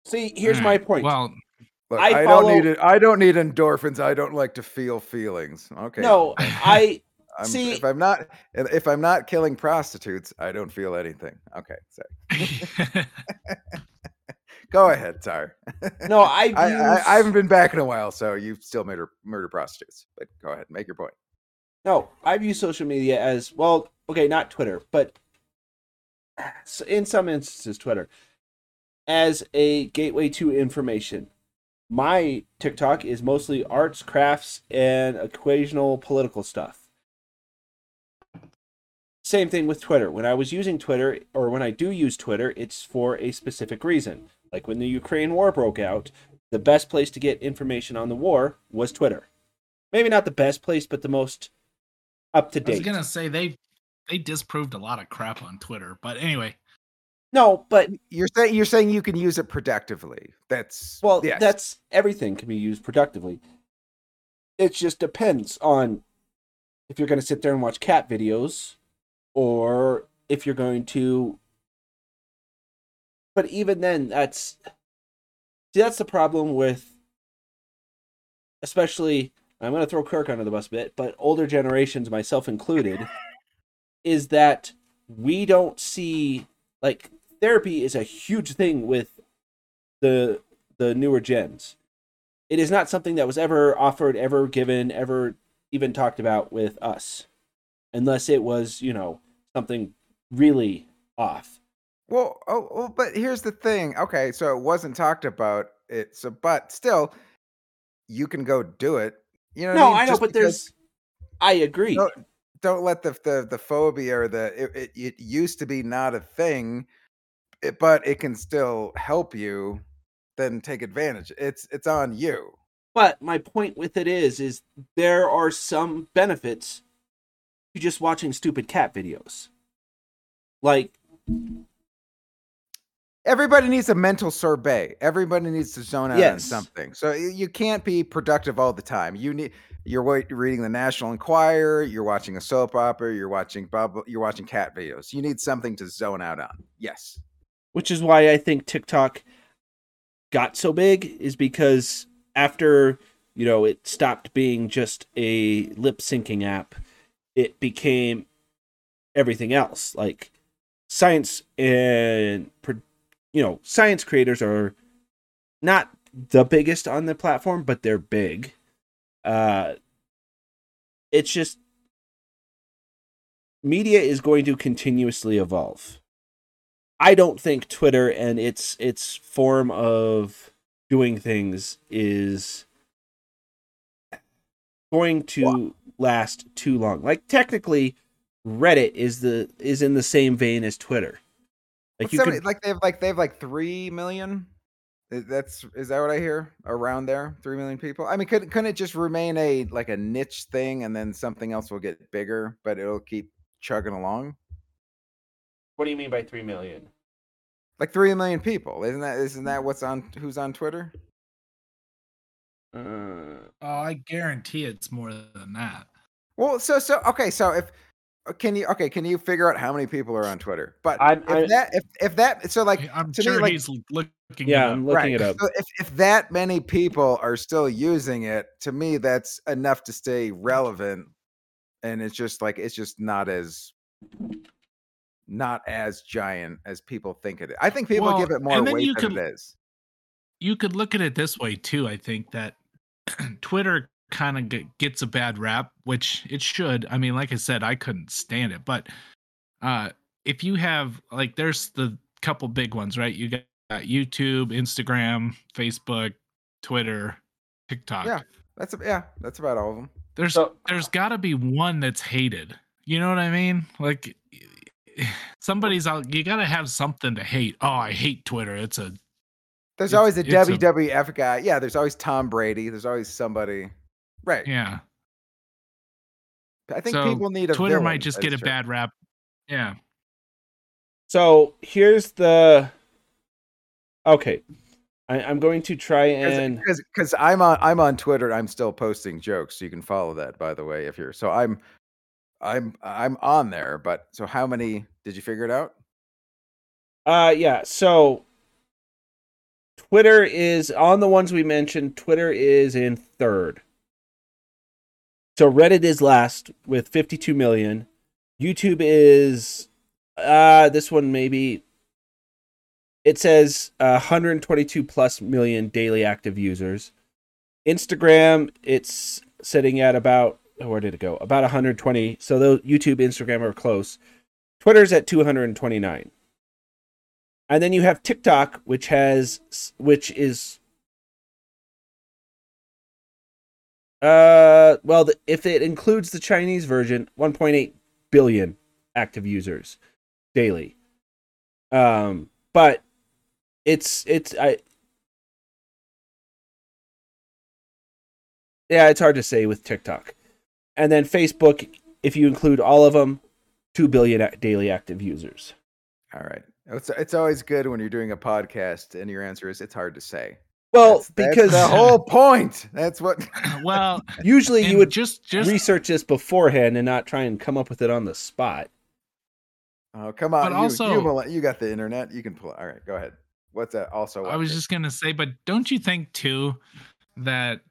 Speaker 2: See, here's
Speaker 1: All
Speaker 2: my point.
Speaker 1: Well,
Speaker 4: Look,
Speaker 2: I
Speaker 4: I,
Speaker 2: follow-
Speaker 4: don't need it i don't need endorphins i don't like to feel feelings okay
Speaker 2: no, I
Speaker 4: I'm,
Speaker 2: see-
Speaker 4: if i'm not if i'm not killing prostitutes i don't feel anything okay sorry go ahead sorry
Speaker 2: no, I,
Speaker 4: I,
Speaker 2: use,
Speaker 4: I, I haven't been back in a while so you've still murder murder prostitutes but go ahead make your point
Speaker 2: No, I've used social media as well. Okay, not Twitter, but in some instances, Twitter as a gateway to information. My TikTok is mostly arts, crafts, and occasional political stuff. Same thing with Twitter. When I was using Twitter, or when I do use Twitter, it's for a specific reason. Like when the Ukraine war broke out, the best place to get information on the war was Twitter. Maybe not the best place, but the most up to date.
Speaker 1: I was gonna say they they disproved a lot of crap on Twitter, but anyway,
Speaker 2: No, but
Speaker 4: you're saying you're saying you can use it productively that's
Speaker 2: well,
Speaker 4: yes.
Speaker 2: that's everything can be used productively. It just depends on if you're going to sit there and watch cat videos or if you're going to But even then that's See, that's the problem with especially I'm going to throw Kirk under the bus a bit, but older generations myself included is that we don't see like therapy is a huge thing with the the newer gens. It is not something that was ever offered, ever given, ever even talked about with us, unless it was you know something really off.
Speaker 4: Well, oh, well, but here's the thing. Okay, so it wasn't talked about. It so, but still, you can go do it. You know?
Speaker 2: no,
Speaker 4: mean?
Speaker 2: I know,
Speaker 4: Just
Speaker 2: but there's. I agree.
Speaker 4: don't, don't let the the the phobia or the it, it, it used to be not a thing, eh, but it can still help you. Then take advantage. It's it's on you.
Speaker 2: But my point with it is, is there are some benefits to just watching stupid cat videos. Like,
Speaker 4: Everybody needs a mental sorbet. Everybody needs to zone out on something. So you can't be productive all the time. You need you're reading the National Enquirer, you're watching a soap opera, you're watching bubble, you're watching cat videos. You need something to zone out on. Yes.
Speaker 2: which is why I think TikTok got so big, is because after you know it stopped being just a lip syncing app, it became everything else. Like science and you know science creators are not the biggest on the platform, but they're big. Uh, it's just media is going to continuously evolve. I don't think Twitter and its its form of doing things is going to last too long. Like technically, Reddit is the is in the same vein as Twitter. Like
Speaker 4: What's
Speaker 2: you could,
Speaker 4: like they have like they have like three million. That's is that what I hear around there? Three million people. I mean, could couldn't it just remain a like a niche thing, and then something else will get bigger, but it'll keep chugging along?
Speaker 2: What do you mean by three million?
Speaker 4: Like three million people, isn't that isn't that what's on who's on Twitter?
Speaker 2: Uh,
Speaker 1: Oh, I guarantee it's more than that.
Speaker 4: Well, so so okay, so if uh, can you okay, can you figure out how many people are on Twitter? But
Speaker 2: I'm-
Speaker 4: if
Speaker 2: I-
Speaker 4: that if if that so like
Speaker 1: I'm
Speaker 4: to me,
Speaker 1: sure
Speaker 4: like-
Speaker 1: he's looking.
Speaker 2: yeah,
Speaker 1: it
Speaker 2: I'm
Speaker 1: up.
Speaker 2: looking
Speaker 4: right,
Speaker 2: it up.
Speaker 4: so if if that many people are still using it, to me that's enough to stay relevant, and it's just like it's just not as not as giant as people think it is. I think people
Speaker 1: Well,
Speaker 4: give it more weight than
Speaker 1: could-
Speaker 4: it is.
Speaker 1: you could look at it this way too. I think that Twitter kind of g- gets a bad rap, which it should. I mean, like I said, I couldn't stand it, but uh, if you have like, there's the couple big ones, right? You got YouTube, Instagram, Facebook, Twitter, TikTok.
Speaker 4: Yeah. That's a, yeah, that's about all of them.
Speaker 1: There's
Speaker 2: So-
Speaker 1: there's got to be one that's hated. You know what I mean? Like somebody's out. You got to have something to hate. Oh, I hate Twitter. It's a
Speaker 4: There's
Speaker 1: It's-
Speaker 4: always a
Speaker 1: it's a-
Speaker 4: WWF guy. Yeah, there's always Tom Brady. There's always somebody. Right.
Speaker 1: yeah.
Speaker 4: I think
Speaker 1: So,
Speaker 4: people need a
Speaker 1: Twitter
Speaker 4: villain,
Speaker 1: might just get a
Speaker 4: true.
Speaker 1: bad rap. Yeah.
Speaker 2: So here's the. Okay, I, I'm going to try and.
Speaker 4: because because I'm on I'm on Twitter. and I'm still posting jokes, so you can follow that. By the way, if you're so I'm I'm I'm on there. But so how many did you figure it out?
Speaker 2: Uh, yeah. So Twitter is on the ones we mentioned. Twitter is in third. So Reddit is last with 52 million. YouTube is uh this one maybe it says uh, 122 plus million daily active users. Instagram it's sitting at about where did it go? About 120. So those YouTube, Instagram are close. Twitter's at 229 and then you have TikTok, which has which is uh well, the, if it includes the Chinese version, 1.8 billion active users daily. Um, but it's it's I yeah, it's hard to say with TikTok, and then Facebook, if you include all of them, two billion daily active users.
Speaker 4: All right. It's it's always good when you're doing a podcast and your answer is it's hard to say.
Speaker 2: Well,
Speaker 4: That's- that's
Speaker 2: because
Speaker 4: the whole point. That's what.
Speaker 1: Well,
Speaker 2: usually you would
Speaker 1: just just
Speaker 2: research this beforehand and not try and come up with it on the spot.
Speaker 4: Oh come on!
Speaker 1: But
Speaker 4: you,
Speaker 1: also-
Speaker 4: you, will- you got the internet. You can pull. All right, go ahead. What's that? Also,
Speaker 1: I was
Speaker 4: Chris?
Speaker 1: just gonna say, but don't you think too that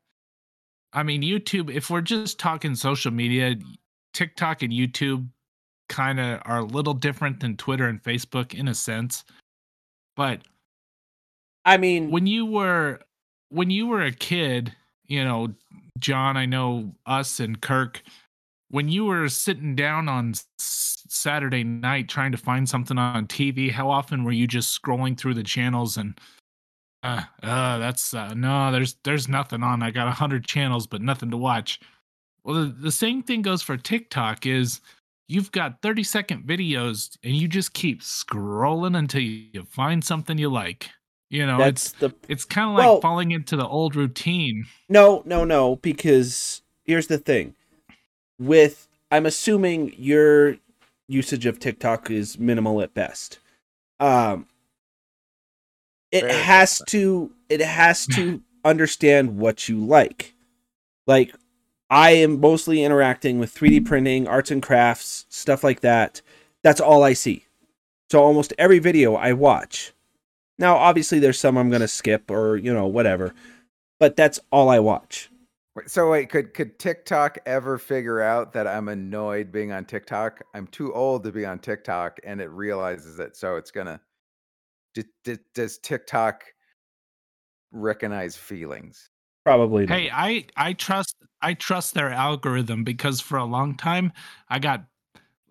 Speaker 1: I mean YouTube, if we're just talking social media, TikTok and YouTube kind of are a little different than Twitter and Facebook in a sense. But
Speaker 2: I mean,
Speaker 1: when you were when you were a kid, you know, John, I know us and Kirk when you were sitting down on s- Saturday night trying to find something on TV, how often were you just scrolling through the channels and uh, uh that's uh, no, there's there's nothing on. I got a hundred channels, but nothing to watch. Well, the, the same thing goes for TikTok. Is you've got 30 second videos and you just keep scrolling until you find something you like. You know,
Speaker 2: That's
Speaker 1: it's
Speaker 2: the
Speaker 1: it's kind of like
Speaker 2: Well-
Speaker 1: falling into the old routine.
Speaker 2: no, no, no. Because here's the thing. With I'm assuming your usage of TikTok is minimal at best. Um, it
Speaker 4: Very
Speaker 2: has to it has to understand what you like. Like I am mostly interacting with 3D printing, arts and crafts, stuff like that. That's all I see. So almost every video I watch. Now obviously there's some I'm going to skip or, you know, whatever. But that's all I watch.
Speaker 4: So wait, could could TikTok ever figure out that I'm annoyed being on TikTok? I'm too old to be on TikTok, and it realizes it, so it's gonna. d- d- does TikTok recognize feelings?
Speaker 2: Probably not.
Speaker 1: Hey, I I trust I trust their algorithm because for a long time I got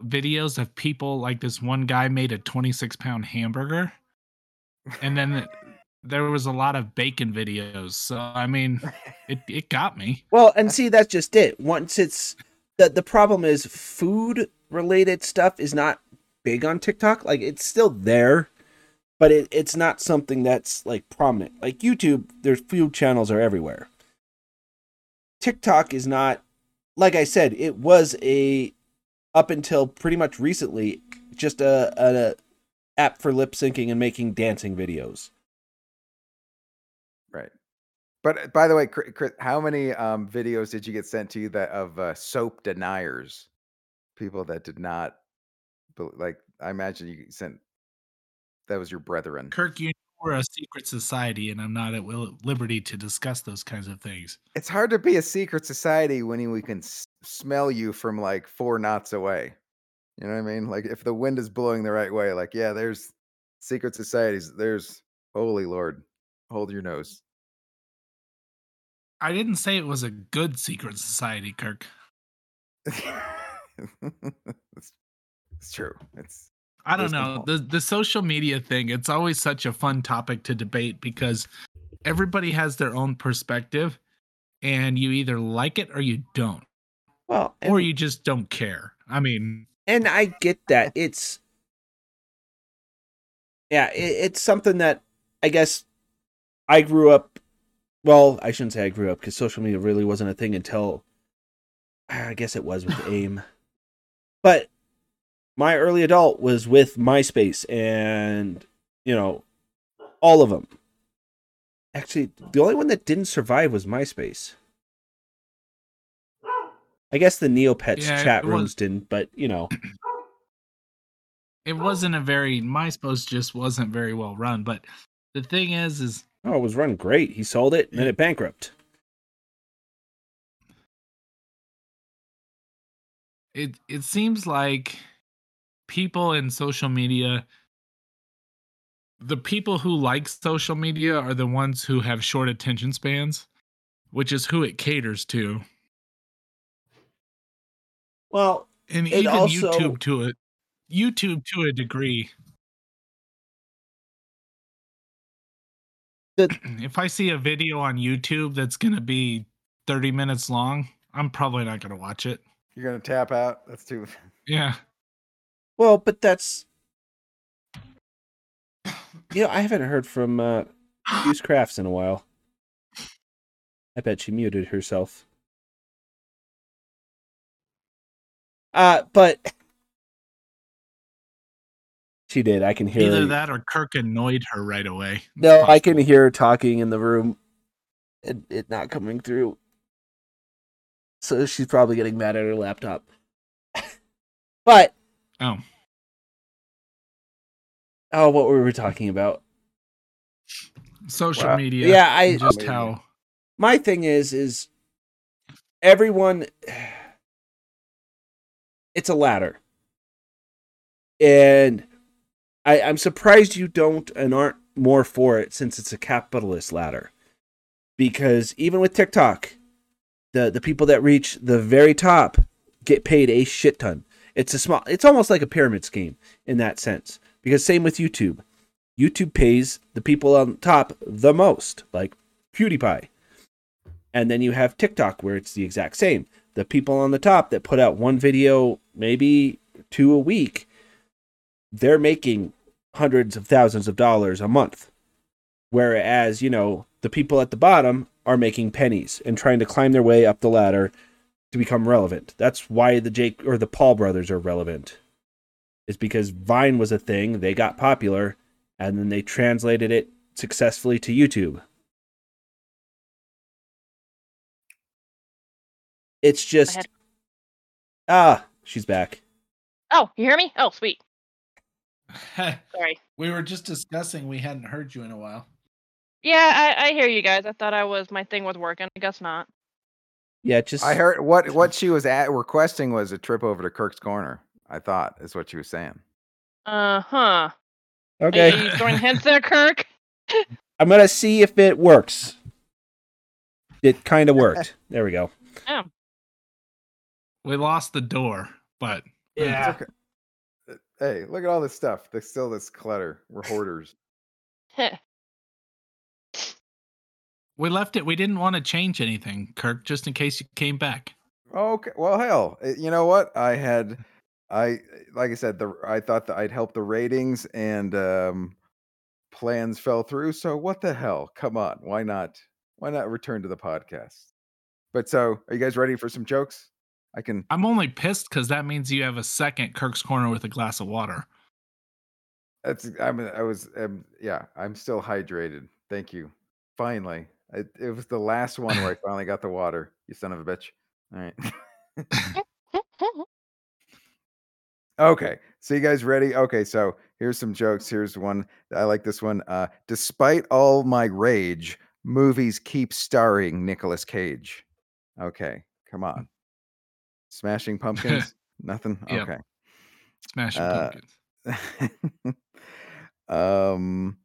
Speaker 1: videos of people like this one guy made a 26 pound hamburger and then there was a lot of bacon videos. So I mean, it it got me.
Speaker 2: Well, and see, that's just it. Once it's the the problem is food related stuff is not big on TikTok. Like it's still there, but it, it's not something that's like prominent. Like YouTube, there's few channels are everywhere. TikTok is not like I said, it was a up until pretty much recently just a, a app for lip syncing and making dancing videos.
Speaker 4: Right. But uh, by the way, Chris, how many um, videos did you get sent to you that of uh, soap deniers? People that did not, like, I imagine you sent. That was your brethren.
Speaker 1: Kirk, you know we're a secret society, and I'm not at will, liberty to discuss those kinds of things.
Speaker 4: It's hard to be a secret society when we can s- smell you from like four knots away. You know what I mean? Like if the wind is blowing the right way, like yeah, there's secret societies. There's holy lord, hold your nose.
Speaker 1: I didn't say it was a good secret society, Kirk.
Speaker 4: it's, it's true. It's
Speaker 1: I don't know. The the social media thing, it's always such a fun topic to debate because everybody has their own perspective and you either like it or you don't.
Speaker 2: Well,
Speaker 1: Or you just don't care. I mean,
Speaker 2: and I get that it's yeah, it, it's something that I guess I grew up. Well, I shouldn't say I grew up because social media really wasn't a thing until I guess it was with AIM. But my early adult was with MySpace and you know all of them. Actually, the only one that didn't survive was MySpace. I guess the Neopets
Speaker 1: Yeah,
Speaker 2: chat
Speaker 1: it was-
Speaker 2: rooms didn't, but you know.
Speaker 1: it wasn't a very MySpace just wasn't very well run. But the thing is, is
Speaker 2: Oh, it was run great. He sold it and then it bankrupt.
Speaker 1: it it seems like people in social media the people who like social media are the ones who have short attention spans which is who it caters to
Speaker 2: Well,
Speaker 1: and even
Speaker 2: also-
Speaker 1: youtube to it youtube to a degree
Speaker 2: The-
Speaker 1: if i see a video on youtube that's going to be 30 minutes long i'm probably not going to watch it
Speaker 4: you're gonna tap out. That's too.
Speaker 1: yeah
Speaker 2: well, but that's you know, I haven't heard from uh Hughes Crafts in a while. I bet she muted herself. Uh, but she did. I can hear.
Speaker 1: either
Speaker 2: her-
Speaker 1: that or kirk annoyed her right away It's
Speaker 2: No, I can hear her talking in the room. It, it not coming through. So she's probably getting mad at her laptop. but
Speaker 1: oh
Speaker 2: oh, what were we talking about?
Speaker 1: social
Speaker 2: Wow.
Speaker 1: media
Speaker 2: Yeah, I
Speaker 1: just
Speaker 4: Media.
Speaker 1: how
Speaker 2: my thing is is everyone it's a ladder and I, i'm surprised you don't and aren't more for it since it's a capitalist ladder because even with tiktok the the people that reach the very top get paid a shit ton. It's a small. It's almost like a pyramid scheme in that sense. Because same with YouTube. YouTube pays the people on top the most, like PewDiePie. And then you have TikTok where it's the exact same. The people on the top that put out one video, maybe two a week, they're making hundreds of thousands of dollars a month. Whereas, you know, the people at the bottom are making pennies and trying to climb their way up the ladder to become relevant. That's why the Jake or the Paul brothers are relevant. Is because Vine was a thing, they got popular, and then they translated it successfully to YouTube. It's just ah, she's back.
Speaker 3: Oh, you hear me? Oh, sweet. Sorry.
Speaker 5: we were just discussing we hadn't heard you in a while.
Speaker 3: Yeah, I, I hear you guys. I thought I was my thing was working. I guess not.
Speaker 2: Yeah, just
Speaker 4: I heard what what she was at requesting was a trip over to Kirk's Corner. I thought is what she was saying.
Speaker 3: Uh huh.
Speaker 2: okay.
Speaker 3: Are you throwing hints there, Kirk?
Speaker 2: I'm gonna see if it works. It kind of worked. There we go.
Speaker 1: We lost the door, but
Speaker 2: Yeah.
Speaker 4: It's okay. Uh, Hey, look at all this stuff. There's still this clutter. We're hoarders.
Speaker 1: we left it. We didn't want to change anything, Kirk, just in case you came back.
Speaker 4: Okay. Well, hell, eh, you know what? I had, I like I said, the I thought that I'd help the ratings and um, plans fell through. So what the hell? Come on, why not? Why not return to the podcast? But so, are you guys ready for some jokes? I can.
Speaker 1: I'm only pissed because that means you have a second Kirk's Corner with a glass of water.
Speaker 4: That's. I'm. I was. Um, yeah. I'm still hydrated. Thank you. Finally, it, it was the last one where I finally got the water. You son of a bitch. All right. Okay. So you guys ready? Okay, so here's some jokes. Here's one. I like this one. Uh despite all my rage, movies keep starring Nicolas Cage. Okay, come on. Smashing Pumpkins? Nothing?
Speaker 1: Yep.
Speaker 4: Okay.
Speaker 1: Smashing
Speaker 4: Uh,
Speaker 1: pumpkins.
Speaker 4: um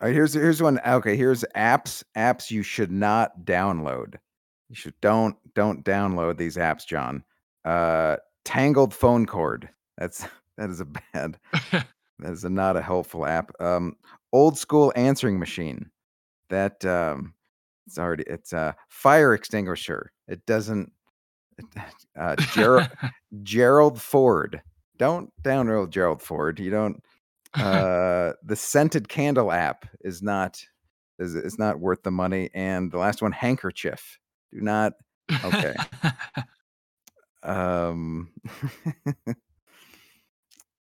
Speaker 4: all right, here's here's one. Okay, here's apps apps you should not download. You should don't don't download these apps, John. Uh Tangled phone cord. That's that is a bad that is a, not a helpful app. Um old school answering machine. That um it's already it's a fire extinguisher. It doesn't uh Gerald Gerald Ford. Don't download Gerald Ford. You don't uh the scented candle app is not is is not worth the money and the last one handkerchief do not okay. Um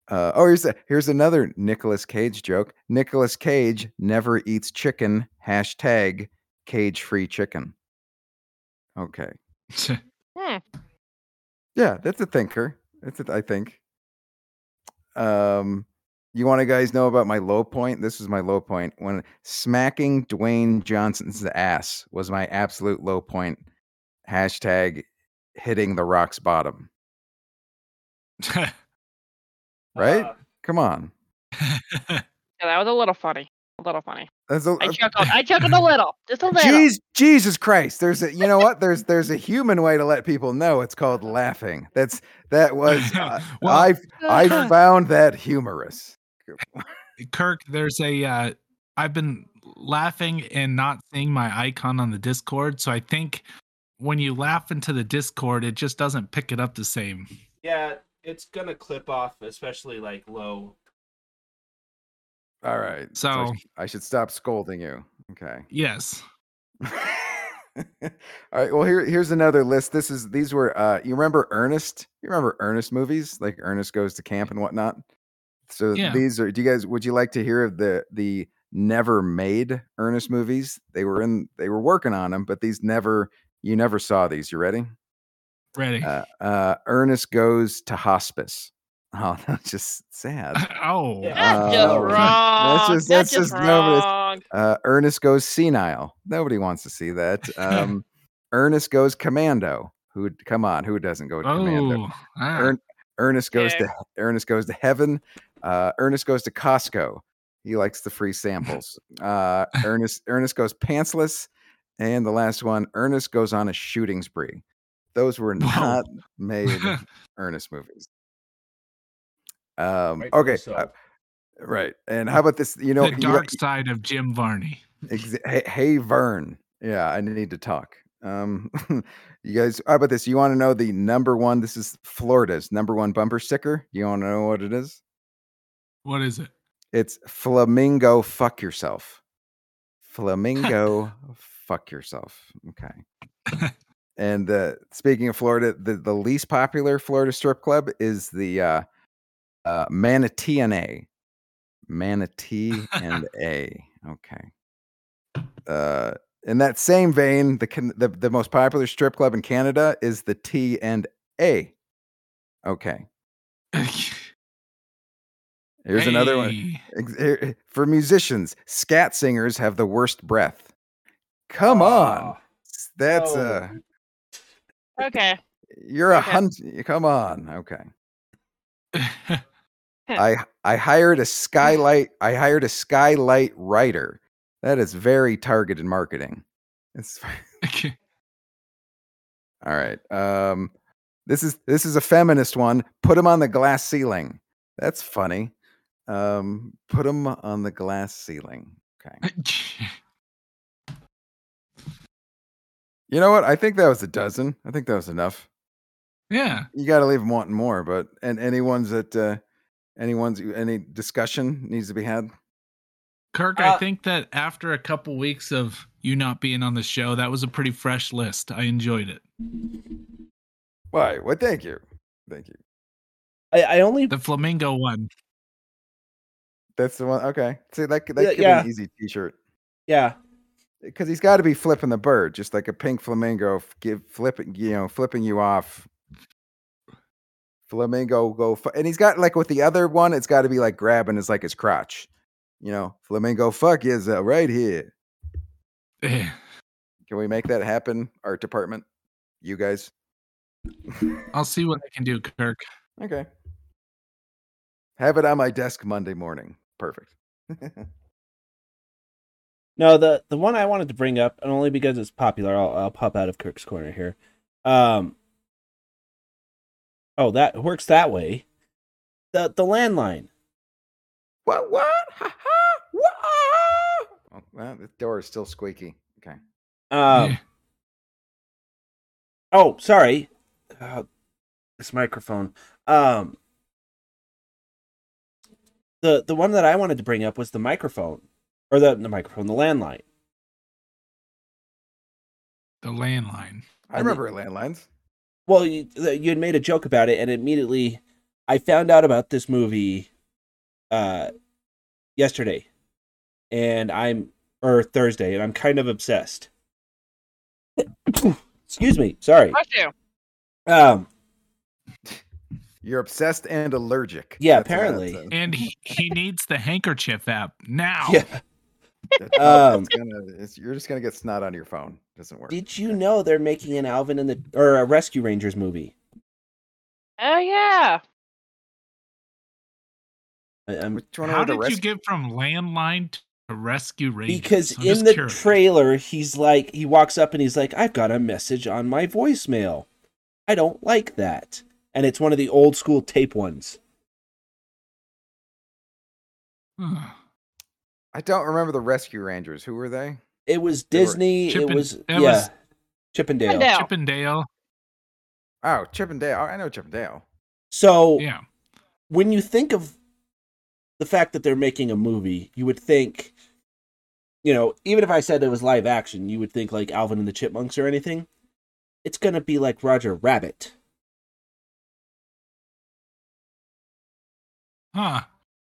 Speaker 4: uh oh here's a, here's another Nicolas Cage joke. Nicolas Cage never eats chicken. Hashtag cage free chicken. Okay.
Speaker 3: Hmm.
Speaker 4: yeah that's a thinker. That's a, I think. Um you want to guys know about my low point? This is my low point. When smacking Dwayne Johnson's ass was my absolute low point. Hashtag hitting the rock's bottom. Right?
Speaker 2: Uh,
Speaker 4: Come on.
Speaker 3: Yeah, that was a little funny. A little funny.
Speaker 4: That's a,
Speaker 3: I chuckled. I chuckled a little. Just a little.
Speaker 4: Jeez, Jesus Christ! There's a, you know what? There's there's a human way to let people know. It's called laughing. That's that was. Uh,
Speaker 1: Well,
Speaker 4: I've I've found that humorous.
Speaker 1: Kirk, there's a. Uh, I've been laughing and not seeing my icon on the Discord, so I think when you laugh into the Discord, it just doesn't pick it up the same.
Speaker 2: Yeah, it's gonna clip off, especially like low.
Speaker 4: All right. I
Speaker 1: So-
Speaker 4: sh- I should stop scolding you. Okay.
Speaker 1: Yes.
Speaker 4: All right. Well, here here's another list. This is these were uh you remember Ernest? You remember Ernest movies? Like Ernest goes to camp and whatnot. So
Speaker 1: Yeah.
Speaker 4: these are do you guys would you like to hear of the the never made Ernest movies? They were in they were working on them, but these never you never saw these. You ready?
Speaker 1: Ready.
Speaker 4: Uh, uh Ernest goes to hospice. Oh, that's just sad.
Speaker 1: oh.
Speaker 2: Yeah.
Speaker 3: That's just
Speaker 4: Oh,
Speaker 3: wrong.
Speaker 4: that's just- that's just nobody's-
Speaker 3: wrong.
Speaker 4: Uh, Ernest goes senile. Nobody wants to see that. Um, Ernest goes commando. Who? Come on, who doesn't go to commando?
Speaker 1: Oh. ah.
Speaker 4: Ern- Ernest goes
Speaker 3: Yeah.
Speaker 4: to Ernest goes to heaven. Uh, Ernest goes to Costco. He likes the free samples. Uh, Ernest Ernest goes pantsless, and the last one, Ernest goes on a shooting spree. Those were
Speaker 1: Whoa.
Speaker 4: not made Ernest movies. Um,
Speaker 2: Rightfully
Speaker 4: okay,
Speaker 2: so.
Speaker 4: uh, right. And how about this? You know,
Speaker 1: the
Speaker 4: you-
Speaker 1: dark side of Jim Varney.
Speaker 4: Hey, hey Vern. Yeah, I need to talk. Um, you guys, how about this? You want to know the number one? This is Florida's number one bumper sticker. You want to know what it is?
Speaker 1: What is it?
Speaker 4: It's flamingo. Fuck yourself. Flamingo. Fuck yourself. Okay. and uh, speaking of Florida, the, the least popular Florida strip club is the uh, uh, Manatee and A. Manatee and A. Okay. Uh, in that same vein, the, can- the the most popular strip club in Canada is the T and A. Okay. Here's another one.
Speaker 1: Hey.
Speaker 4: Ex- here- For musicians, scat singers have the worst breath. Come on.
Speaker 2: Aw,
Speaker 4: That's
Speaker 2: no.
Speaker 4: uh
Speaker 3: Okay.
Speaker 4: you're a hunt come on. Okay. I I hired a skylight I hired a skylight writer. That is very targeted marketing. It's okay. all right. Um this is this is a feminist one. Put them on the glass ceiling. That's funny. Um put them on the glass ceiling. Okay. You know what? I think that was a dozen. I think that was enough.
Speaker 1: yeah.
Speaker 4: You got to leave them wanting more, but and any ones that uh any ones any discussion needs to be had.
Speaker 1: Kirk,
Speaker 2: Uh,
Speaker 1: I think that after a couple weeks of you not being on the show, that was a pretty fresh list. I enjoyed it.
Speaker 4: Why? Well, thank you. Thank you.
Speaker 2: I, I only
Speaker 1: The flamingo one.
Speaker 4: That's the one. Okay. See, that that
Speaker 2: Yeah,
Speaker 4: could be an easy T-shirt
Speaker 2: yeah
Speaker 4: because he's got to be flipping the bird, just like a pink flamingo, give flipping, you know, flipping you off. Flamingo go, fu- and he's got like with the other one, it's got to be like grabbing his like his crotch, you know. Flamingo, fuck is uh, right here. Can we make that happen, art department? You guys,
Speaker 1: I'll see what I can do, Kirk.
Speaker 4: okay. Have it on my desk Monday morning. Perfect.
Speaker 2: No, the the one I wanted to bring up, and only because it's popular, I'll, I'll pop out of Kirk's corner here. Um. Oh, that works that way. The the landline.
Speaker 4: What? What? Ha, ha, what? Oh, well, the door is still squeaky. Okay.
Speaker 2: Um.
Speaker 1: Yeah.
Speaker 2: Oh, sorry. Uh, this microphone. Um. The the one that I wanted to bring up was the microphone, or the the microphone, the landline.
Speaker 1: The landline.
Speaker 4: I
Speaker 2: And the-
Speaker 4: remember landlines.
Speaker 2: Well, you, you had made a joke about it, and immediately I found out about this movie uh, yesterday, and I'm or Thursday, and I'm kind of obsessed. Excuse me, sorry.
Speaker 3: Bless you.
Speaker 2: Um,
Speaker 4: You're obsessed and allergic.
Speaker 2: Yeah,
Speaker 4: That's
Speaker 2: apparently.
Speaker 1: And he, he needs the handkerchief app now.
Speaker 2: yeah.
Speaker 4: That's- oh,
Speaker 2: Um,
Speaker 4: it's gonna, it's, you're just gonna get snot on your phone. Doesn't work.
Speaker 2: Did you know they're making an Alvin and the or a Rescue Rangers movie?
Speaker 3: Oh yeah.
Speaker 2: I, I'm
Speaker 4: Which one
Speaker 1: How
Speaker 4: are the
Speaker 1: did you get from landline to rescue rangers?
Speaker 2: because
Speaker 1: I'm
Speaker 2: in the
Speaker 1: curious.
Speaker 2: trailer he's like he walks up and he's like I've got a message on my voicemail. I don't like that. And it's one of the old school tape ones.
Speaker 4: I don't remember the Rescue Rangers. Who were they?
Speaker 2: It was
Speaker 4: They were
Speaker 2: Disney. It
Speaker 1: Chippin-
Speaker 2: was
Speaker 1: it
Speaker 2: yeah,
Speaker 1: was-
Speaker 2: Chippendale.
Speaker 3: Chippendale.
Speaker 1: Chippendale.
Speaker 4: Oh, Chippendale. Oh, I know Chippendale.
Speaker 2: So
Speaker 1: Yeah.
Speaker 2: when you think of the fact that they're making a movie, you would think, you know, even if I said it was live action, you would think like Alvin and the Chipmunks or anything. It's gonna be like Roger Rabbit.
Speaker 1: Huh.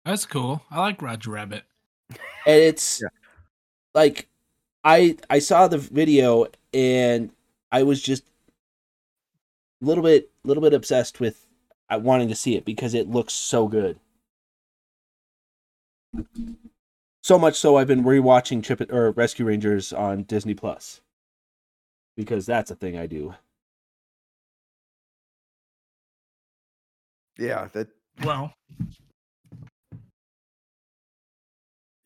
Speaker 1: That's cool. I like Roger Rabbit.
Speaker 2: And it's
Speaker 4: Yeah.
Speaker 2: like i i saw the video and i was just a little bit a little bit obsessed with uh, wanting to see it because it looks so good so much so i've been rewatching Chip or rescue rangers on disney plus because that's a thing i do
Speaker 4: Yeah, that
Speaker 1: Well,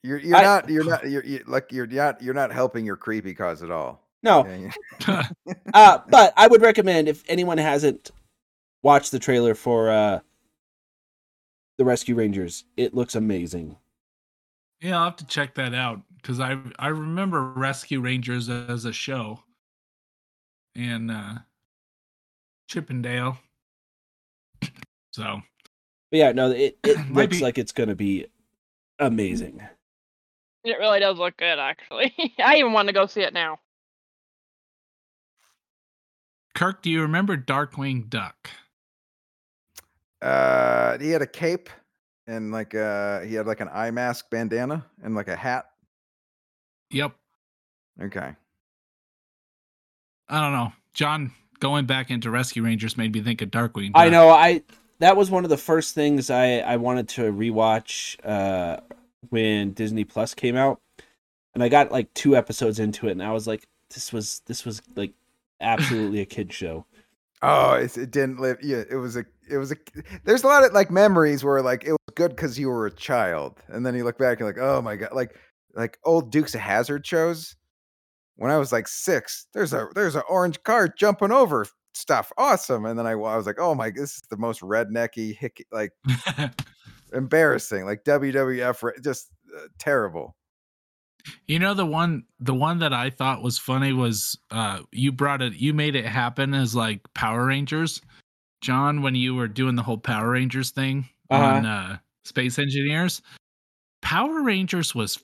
Speaker 4: you're you're
Speaker 2: I-
Speaker 4: not you're not you're, you like you're not you're not helping your creepy cause at all.
Speaker 2: No,
Speaker 4: Yeah, yeah.
Speaker 2: uh, but I would recommend if anyone hasn't watched the trailer for uh, the Rescue Rangers, it looks amazing.
Speaker 1: Yeah, I'll have to check that out because I I remember Rescue Rangers as a show, and uh, Chippendale. So
Speaker 2: But yeah, no, it, it looks
Speaker 1: be-
Speaker 2: like it's gonna be amazing.
Speaker 3: It really does look good, actually. I even want to go see it now.
Speaker 1: Kirk, do you remember Darkwing Duck?
Speaker 4: Uh, he had a cape and like uh, he had like an eye mask bandana and like a hat.
Speaker 1: Yep.
Speaker 4: Okay.
Speaker 1: I don't know. John going back into Rescue Rangers made me think of Darkwing.
Speaker 2: I know. I that was one of the first things I I wanted to rewatch uh, when Disney Plus came out, and I got like two episodes into it, and I was like, this was this was like absolutely a kid show.
Speaker 4: Oh, it's, it didn't live. Yeah, it was a. It was a. There's a lot of like memories where like it was good because you were a child, and then you look back and like, oh my god, like like old Dukes of Hazzard shows. When I was like six, there's a there's an orange car jumping over stuff, awesome. And then I, I was like, oh my, this is the most rednecky, hickey, like embarrassing, like WWF, just uh, terrible.
Speaker 1: You know the one the one that I thought was funny was uh you brought it you made it happen as like Power Rangers. John, when you were doing the whole Power Rangers thing
Speaker 2: Uh-huh.
Speaker 1: on uh Space Engineers, Power Rangers was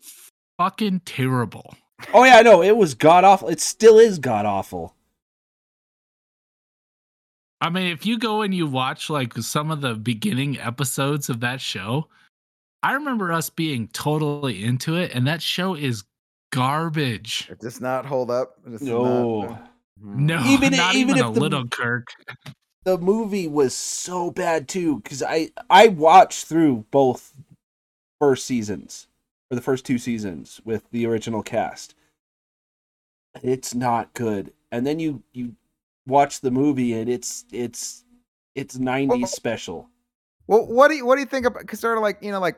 Speaker 1: fucking terrible.
Speaker 2: Oh yeah, no, it was god awful. It still is god awful.
Speaker 1: I mean, if you go and you watch like some of the beginning episodes of that show, I remember us being totally into it, and that show is garbage.
Speaker 4: It does not hold up. It does not-
Speaker 2: No,
Speaker 4: Hmm.
Speaker 1: No,
Speaker 2: Even-
Speaker 1: not
Speaker 2: even
Speaker 1: even,
Speaker 2: if
Speaker 1: a
Speaker 2: the-
Speaker 1: little Kirk.
Speaker 2: the movie was so bad too because I I watched through both first seasons or the first two seasons with the original cast. It's not good, and then you you watch the movie and it's it's it's '90s
Speaker 4: Well-
Speaker 2: special.
Speaker 4: Well, what do you what do you think about? Because sort of like you know, like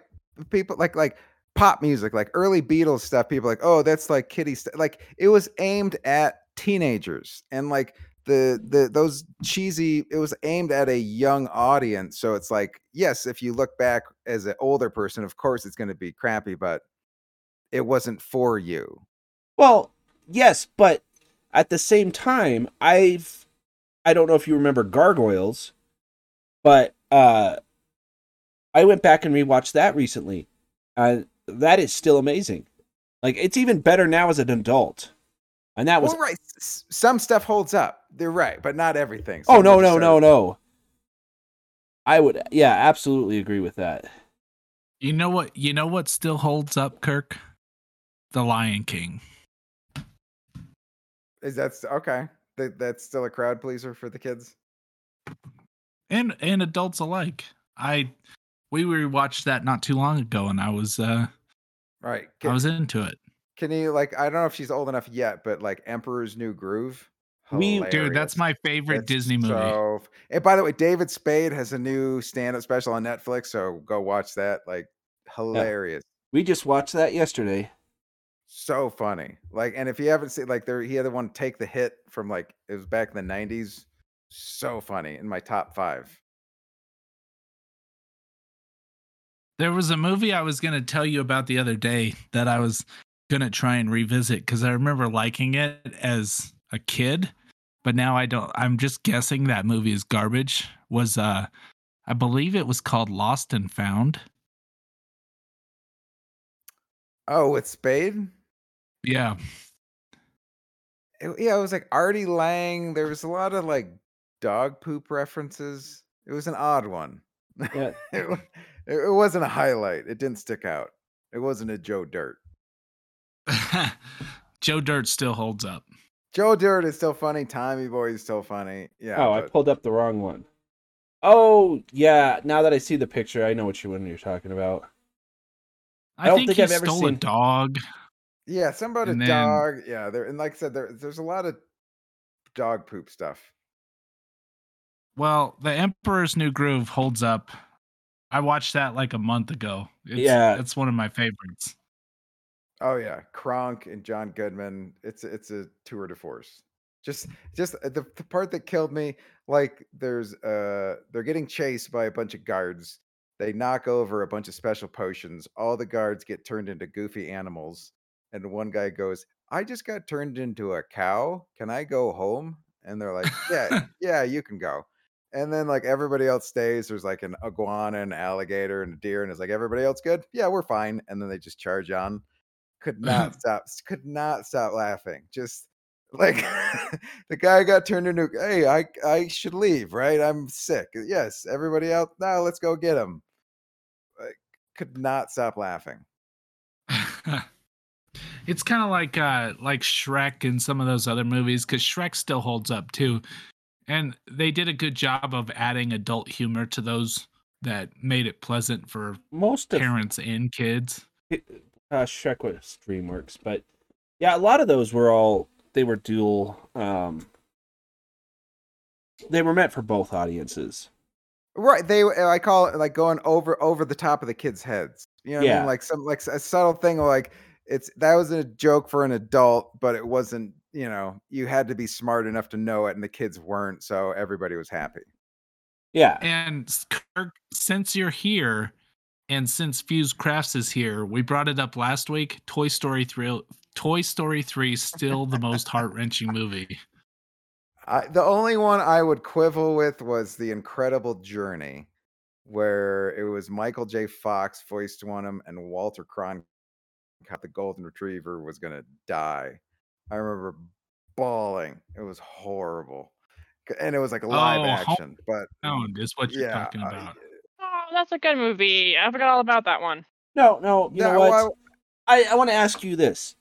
Speaker 4: people like like pop music, like early Beatles stuff. People like, oh, that's like kiddie stuff. Like it was aimed at teenagers, and like the the those cheesy. It was aimed at a young audience. So it's like, yes, if you look back as an older person, of course it's going to be crappy, but it wasn't for you.
Speaker 2: Well, yes, but at the same time, I've I don't know if you remember Gargoyles, but uh I went back and rewatched that recently. Uh that is still amazing. Like it's even better now as an adult. And that was
Speaker 4: Well, right. s- Some stuff holds up. They're right, but not everything.
Speaker 2: Oh no, no, no, no. I would yeah, absolutely agree with that.
Speaker 1: You know what? You know what still holds up, Kirk? The Lion King.
Speaker 4: Is that okay? That, that's still a crowd pleaser for the kids.
Speaker 1: and and adults alike. I we rewatched that not too long ago, and I was uh
Speaker 4: Right.
Speaker 1: I was into it.
Speaker 4: can you like? I don't know if she's old enough yet, but like Emperor's New Groove.
Speaker 2: We-
Speaker 1: Dude, that's my favorite
Speaker 4: It's
Speaker 1: Disney movie.
Speaker 4: So, and by the way, David Spade has a new stand-up special on Netflix, so go watch that. Like hilarious,
Speaker 2: We just watched that yesterday.
Speaker 4: So funny. Like, and if you haven't seen, like, there he had the one take the hit from like it was back in the '90s. So funny in my top five.
Speaker 1: There was a movie I was going to tell you about the other day that I was going to try and revisit because I remember liking it as a kid, but now I don't. I'm just guessing that movie is garbage. Was uh, I believe it was called Lost and Found.
Speaker 4: Oh, with Spade.
Speaker 1: Yeah,
Speaker 4: It- yeah, it was like Artie Lange. There was a lot of like dog poop references. It was an odd one.
Speaker 2: Yeah.
Speaker 4: it, it it wasn't a highlight. It didn't stick out. It wasn't a Joe Dirt.
Speaker 1: Joe Dirt still holds up.
Speaker 4: Joe Dirt is still funny. Tommy Boy is still funny. Yeah.
Speaker 2: oh, I pulled up the wrong one. Oh, yeah, now that I see the picture, I know what you one you're talking about.
Speaker 1: I,
Speaker 2: don't
Speaker 1: think,
Speaker 2: think
Speaker 1: he
Speaker 2: I've ever
Speaker 1: stole a
Speaker 2: seen-
Speaker 1: dog.
Speaker 4: Yeah, some about a
Speaker 1: then-
Speaker 4: dog. Yeah, there and like I said, there, there's a lot of dog poop stuff.
Speaker 1: Well, The Emperor's New Groove holds up. I watched that like a month ago. It's,
Speaker 2: Yeah.
Speaker 1: it's one of my favorites.
Speaker 4: Oh yeah, Kronk and John Goodman. It's it's a tour de force. Just just uh, the, the part that killed me, like there's uh they're getting chased by a bunch of guards. They knock over a bunch of special potions. All the guards get turned into goofy animals. And one guy goes, I just got turned into a cow. Can I go home? And they're like, Yeah, yeah, you can go. And then like everybody else stays. There's like an iguana, an alligator, and a deer, and it's like everybody else good. Yeah, we're fine. And then they just charge on. Could not stop. Could not stop laughing. Just like the guy got turned into. Hey, I I should leave. Right? I'm sick. Yes. Everybody else. Now let's go get him. I could not stop laughing.
Speaker 1: It's kind of like uh like Shrek and some of those other movies because Shrek still holds up too, and they did a good job of adding adult humor to those that made it pleasant for
Speaker 2: Most of
Speaker 1: parents and kids.
Speaker 2: uh, Shrek was DreamWorks, but yeah, a lot of those were all they were dual. Um, they were meant for both audiences.
Speaker 4: Right. They I call it like going over over the top of the kids' heads. You know what I
Speaker 2: Yeah.
Speaker 4: mean? Like some like a subtle thing like it's that was a joke for an adult, but it wasn't, you know, you had to be smart enough to know it and the kids weren't, so everybody was happy.
Speaker 2: Yeah,
Speaker 1: And Kirk, since you're here, and since Fuse Crafts is here, we brought it up last week. Toy Story three, Toy Story three, is still the most heart wrenching movie.
Speaker 4: I, the only one I would quibble with was the Incredible Journey, where it was Michael J. Fox voiced one of them, and Walter Cronkite, the Golden Retriever, was gonna die. I remember bawling. It was horrible, and it was like a live
Speaker 1: Oh,
Speaker 4: action. But
Speaker 1: Alone is what you're
Speaker 4: yeah,
Speaker 1: talking
Speaker 4: I-
Speaker 1: about.
Speaker 3: Oh, that's a good movie. I forgot all about that one.
Speaker 2: no, no. You
Speaker 4: Yeah,
Speaker 2: know what?
Speaker 4: well,
Speaker 2: I, I want to ask you this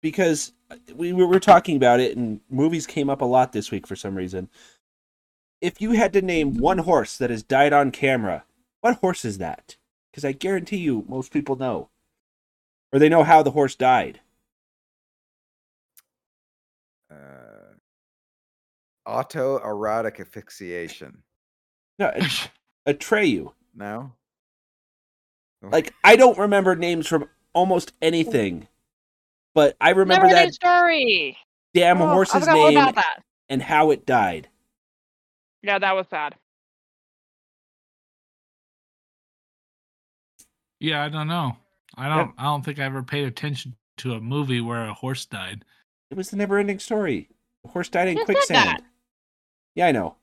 Speaker 2: because uh, we we were talking about it, and movies came up a lot this week for some reason. If you had to name one horse that has died on camera, what horse is that? Because I guarantee you, most people know, or they know how the horse died.
Speaker 4: uh, autoerotic asphyxiation.
Speaker 2: No, a, Atreyu.
Speaker 4: No,
Speaker 2: Like I don't remember names from almost anything, but I remember
Speaker 3: Never
Speaker 2: that
Speaker 3: story.
Speaker 2: damn
Speaker 3: Oh,
Speaker 2: horse's name and how it died.
Speaker 3: Yeah, that was sad.
Speaker 1: Yeah, I don't know. I don't. I don't think I ever paid attention to a movie where a horse died.
Speaker 2: It was the never-ending story. The horse died in
Speaker 3: Who said
Speaker 2: quicksand.
Speaker 3: that?
Speaker 2: Yeah, I know.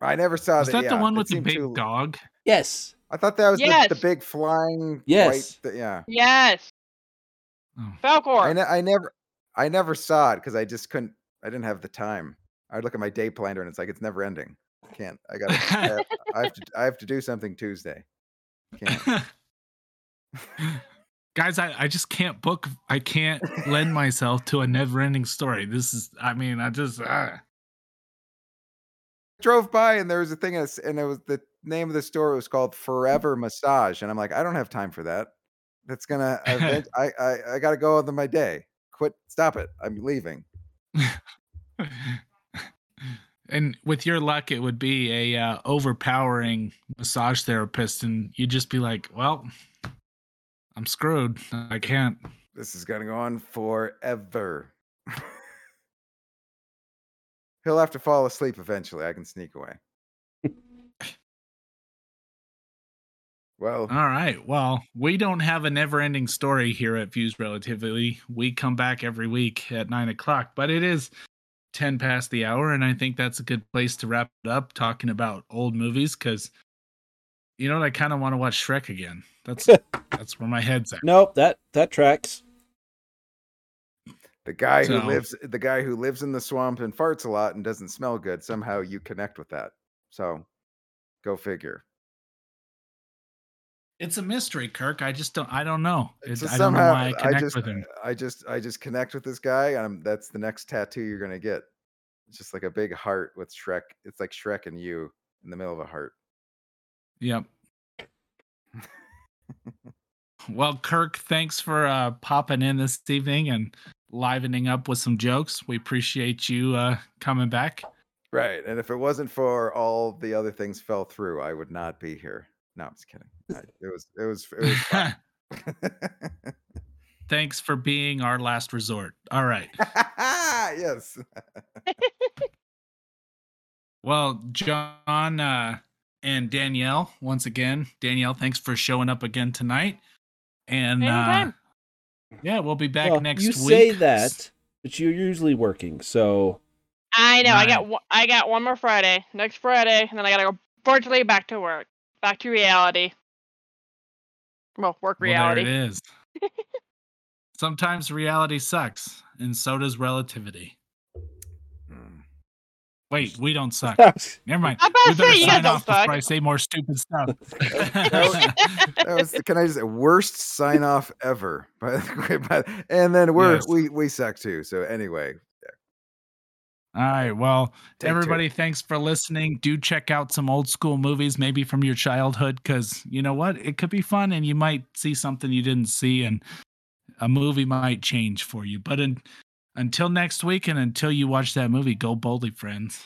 Speaker 4: I never saw
Speaker 1: Was that
Speaker 4: yeah,
Speaker 1: the one with the big
Speaker 4: too-
Speaker 1: dog?
Speaker 2: Yes.
Speaker 4: I thought that was the, the big flying.
Speaker 2: Yes.
Speaker 4: White, th- yeah.
Speaker 3: Yes.
Speaker 1: Oh.
Speaker 3: Falcor.
Speaker 4: I, ne- I never, I never saw it because I just couldn't. I didn't have the time. I'd look at my day planner and it's like it's never ending. I can't. I got. I, I, have to. I have to do something Tuesday. Can't.
Speaker 1: Guys, I, I just can't book. I can't lend myself to a never-ending story. This is. I mean, I just. Uh,
Speaker 4: Drove by and there was a thing, and it was the name of the store was called Forever Massage, and I'm like, I don't have time for that. That's gonna. event- I I I got to go on my day. Quit. Stop it. I'm leaving.
Speaker 1: And with your luck, it would be a uh, overpowering massage therapist, and you'd just be like, "Well, I'm screwed. I can't."
Speaker 4: This is gonna go on forever. He'll have to fall asleep eventually. I can sneak away. well,
Speaker 1: All right. Well, we don't have a never-ending story here at Fuzed Relativity. We come back every week at nine o'clock, but it is ten past the hour, and I think that's a good place to wrap it up. Talking about old movies, because you know what, I kind of want to watch Shrek again. That's that's where my head's at.
Speaker 2: Nope. That that tracks.
Speaker 4: the guy
Speaker 1: So-
Speaker 4: who lives the guy who lives in the swamp and farts a lot and doesn't smell good. Somehow you connect with that. So, go figure.
Speaker 1: It's a mystery, Kirk. I just don't. I don't know. It,
Speaker 4: So
Speaker 1: I don't know
Speaker 4: somehow
Speaker 1: why I connect
Speaker 4: just
Speaker 1: with him.
Speaker 4: I just I just connect with this guy and that's the next tattoo you're gonna get. It's just like a big heart with Shrek. It's like Shrek and you in the middle of a heart.
Speaker 1: Yep. well, Kirk, thanks for uh, popping in this evening and livening up with some jokes. We appreciate you uh, coming back.
Speaker 4: Right. And if it wasn't for all the other things fell through, I would not be here. No, I'm just kidding. It was it was it was fun.
Speaker 1: Thanks for being our last resort. All right.
Speaker 4: yes.
Speaker 1: Well, John uh, and Danielle, once again, Danielle, thanks for showing up again tonight. And uh, yeah, we'll be back
Speaker 2: Well,
Speaker 1: next
Speaker 2: you
Speaker 1: week.
Speaker 2: say that, but you're usually working, so
Speaker 3: I know. I got one, I got one more Friday, next Friday, and then I gotta go virtually back to work, back to reality. Well, work
Speaker 1: Well,
Speaker 3: reality.
Speaker 1: there it is. Sometimes reality sucks, and so does relativity.
Speaker 4: Mm.
Speaker 1: Wait, we don't suck. Never mind.
Speaker 3: I'm about
Speaker 1: We
Speaker 3: to
Speaker 1: better
Speaker 3: say you
Speaker 1: sign
Speaker 3: don't
Speaker 1: off before I say more stupid stuff.
Speaker 4: That was can I just say worst sign off ever? But, but and then we're
Speaker 1: Yes.
Speaker 4: we we suck too. So anyway,
Speaker 1: All right. Well,
Speaker 4: Take two.
Speaker 1: everybody, thanks for listening. Do check out some old school movies, maybe from your childhood, because you know what? It could be fun and you might see something you didn't see, and a movie might change for you. But in, until next week and until you watch that movie, go boldly, friends.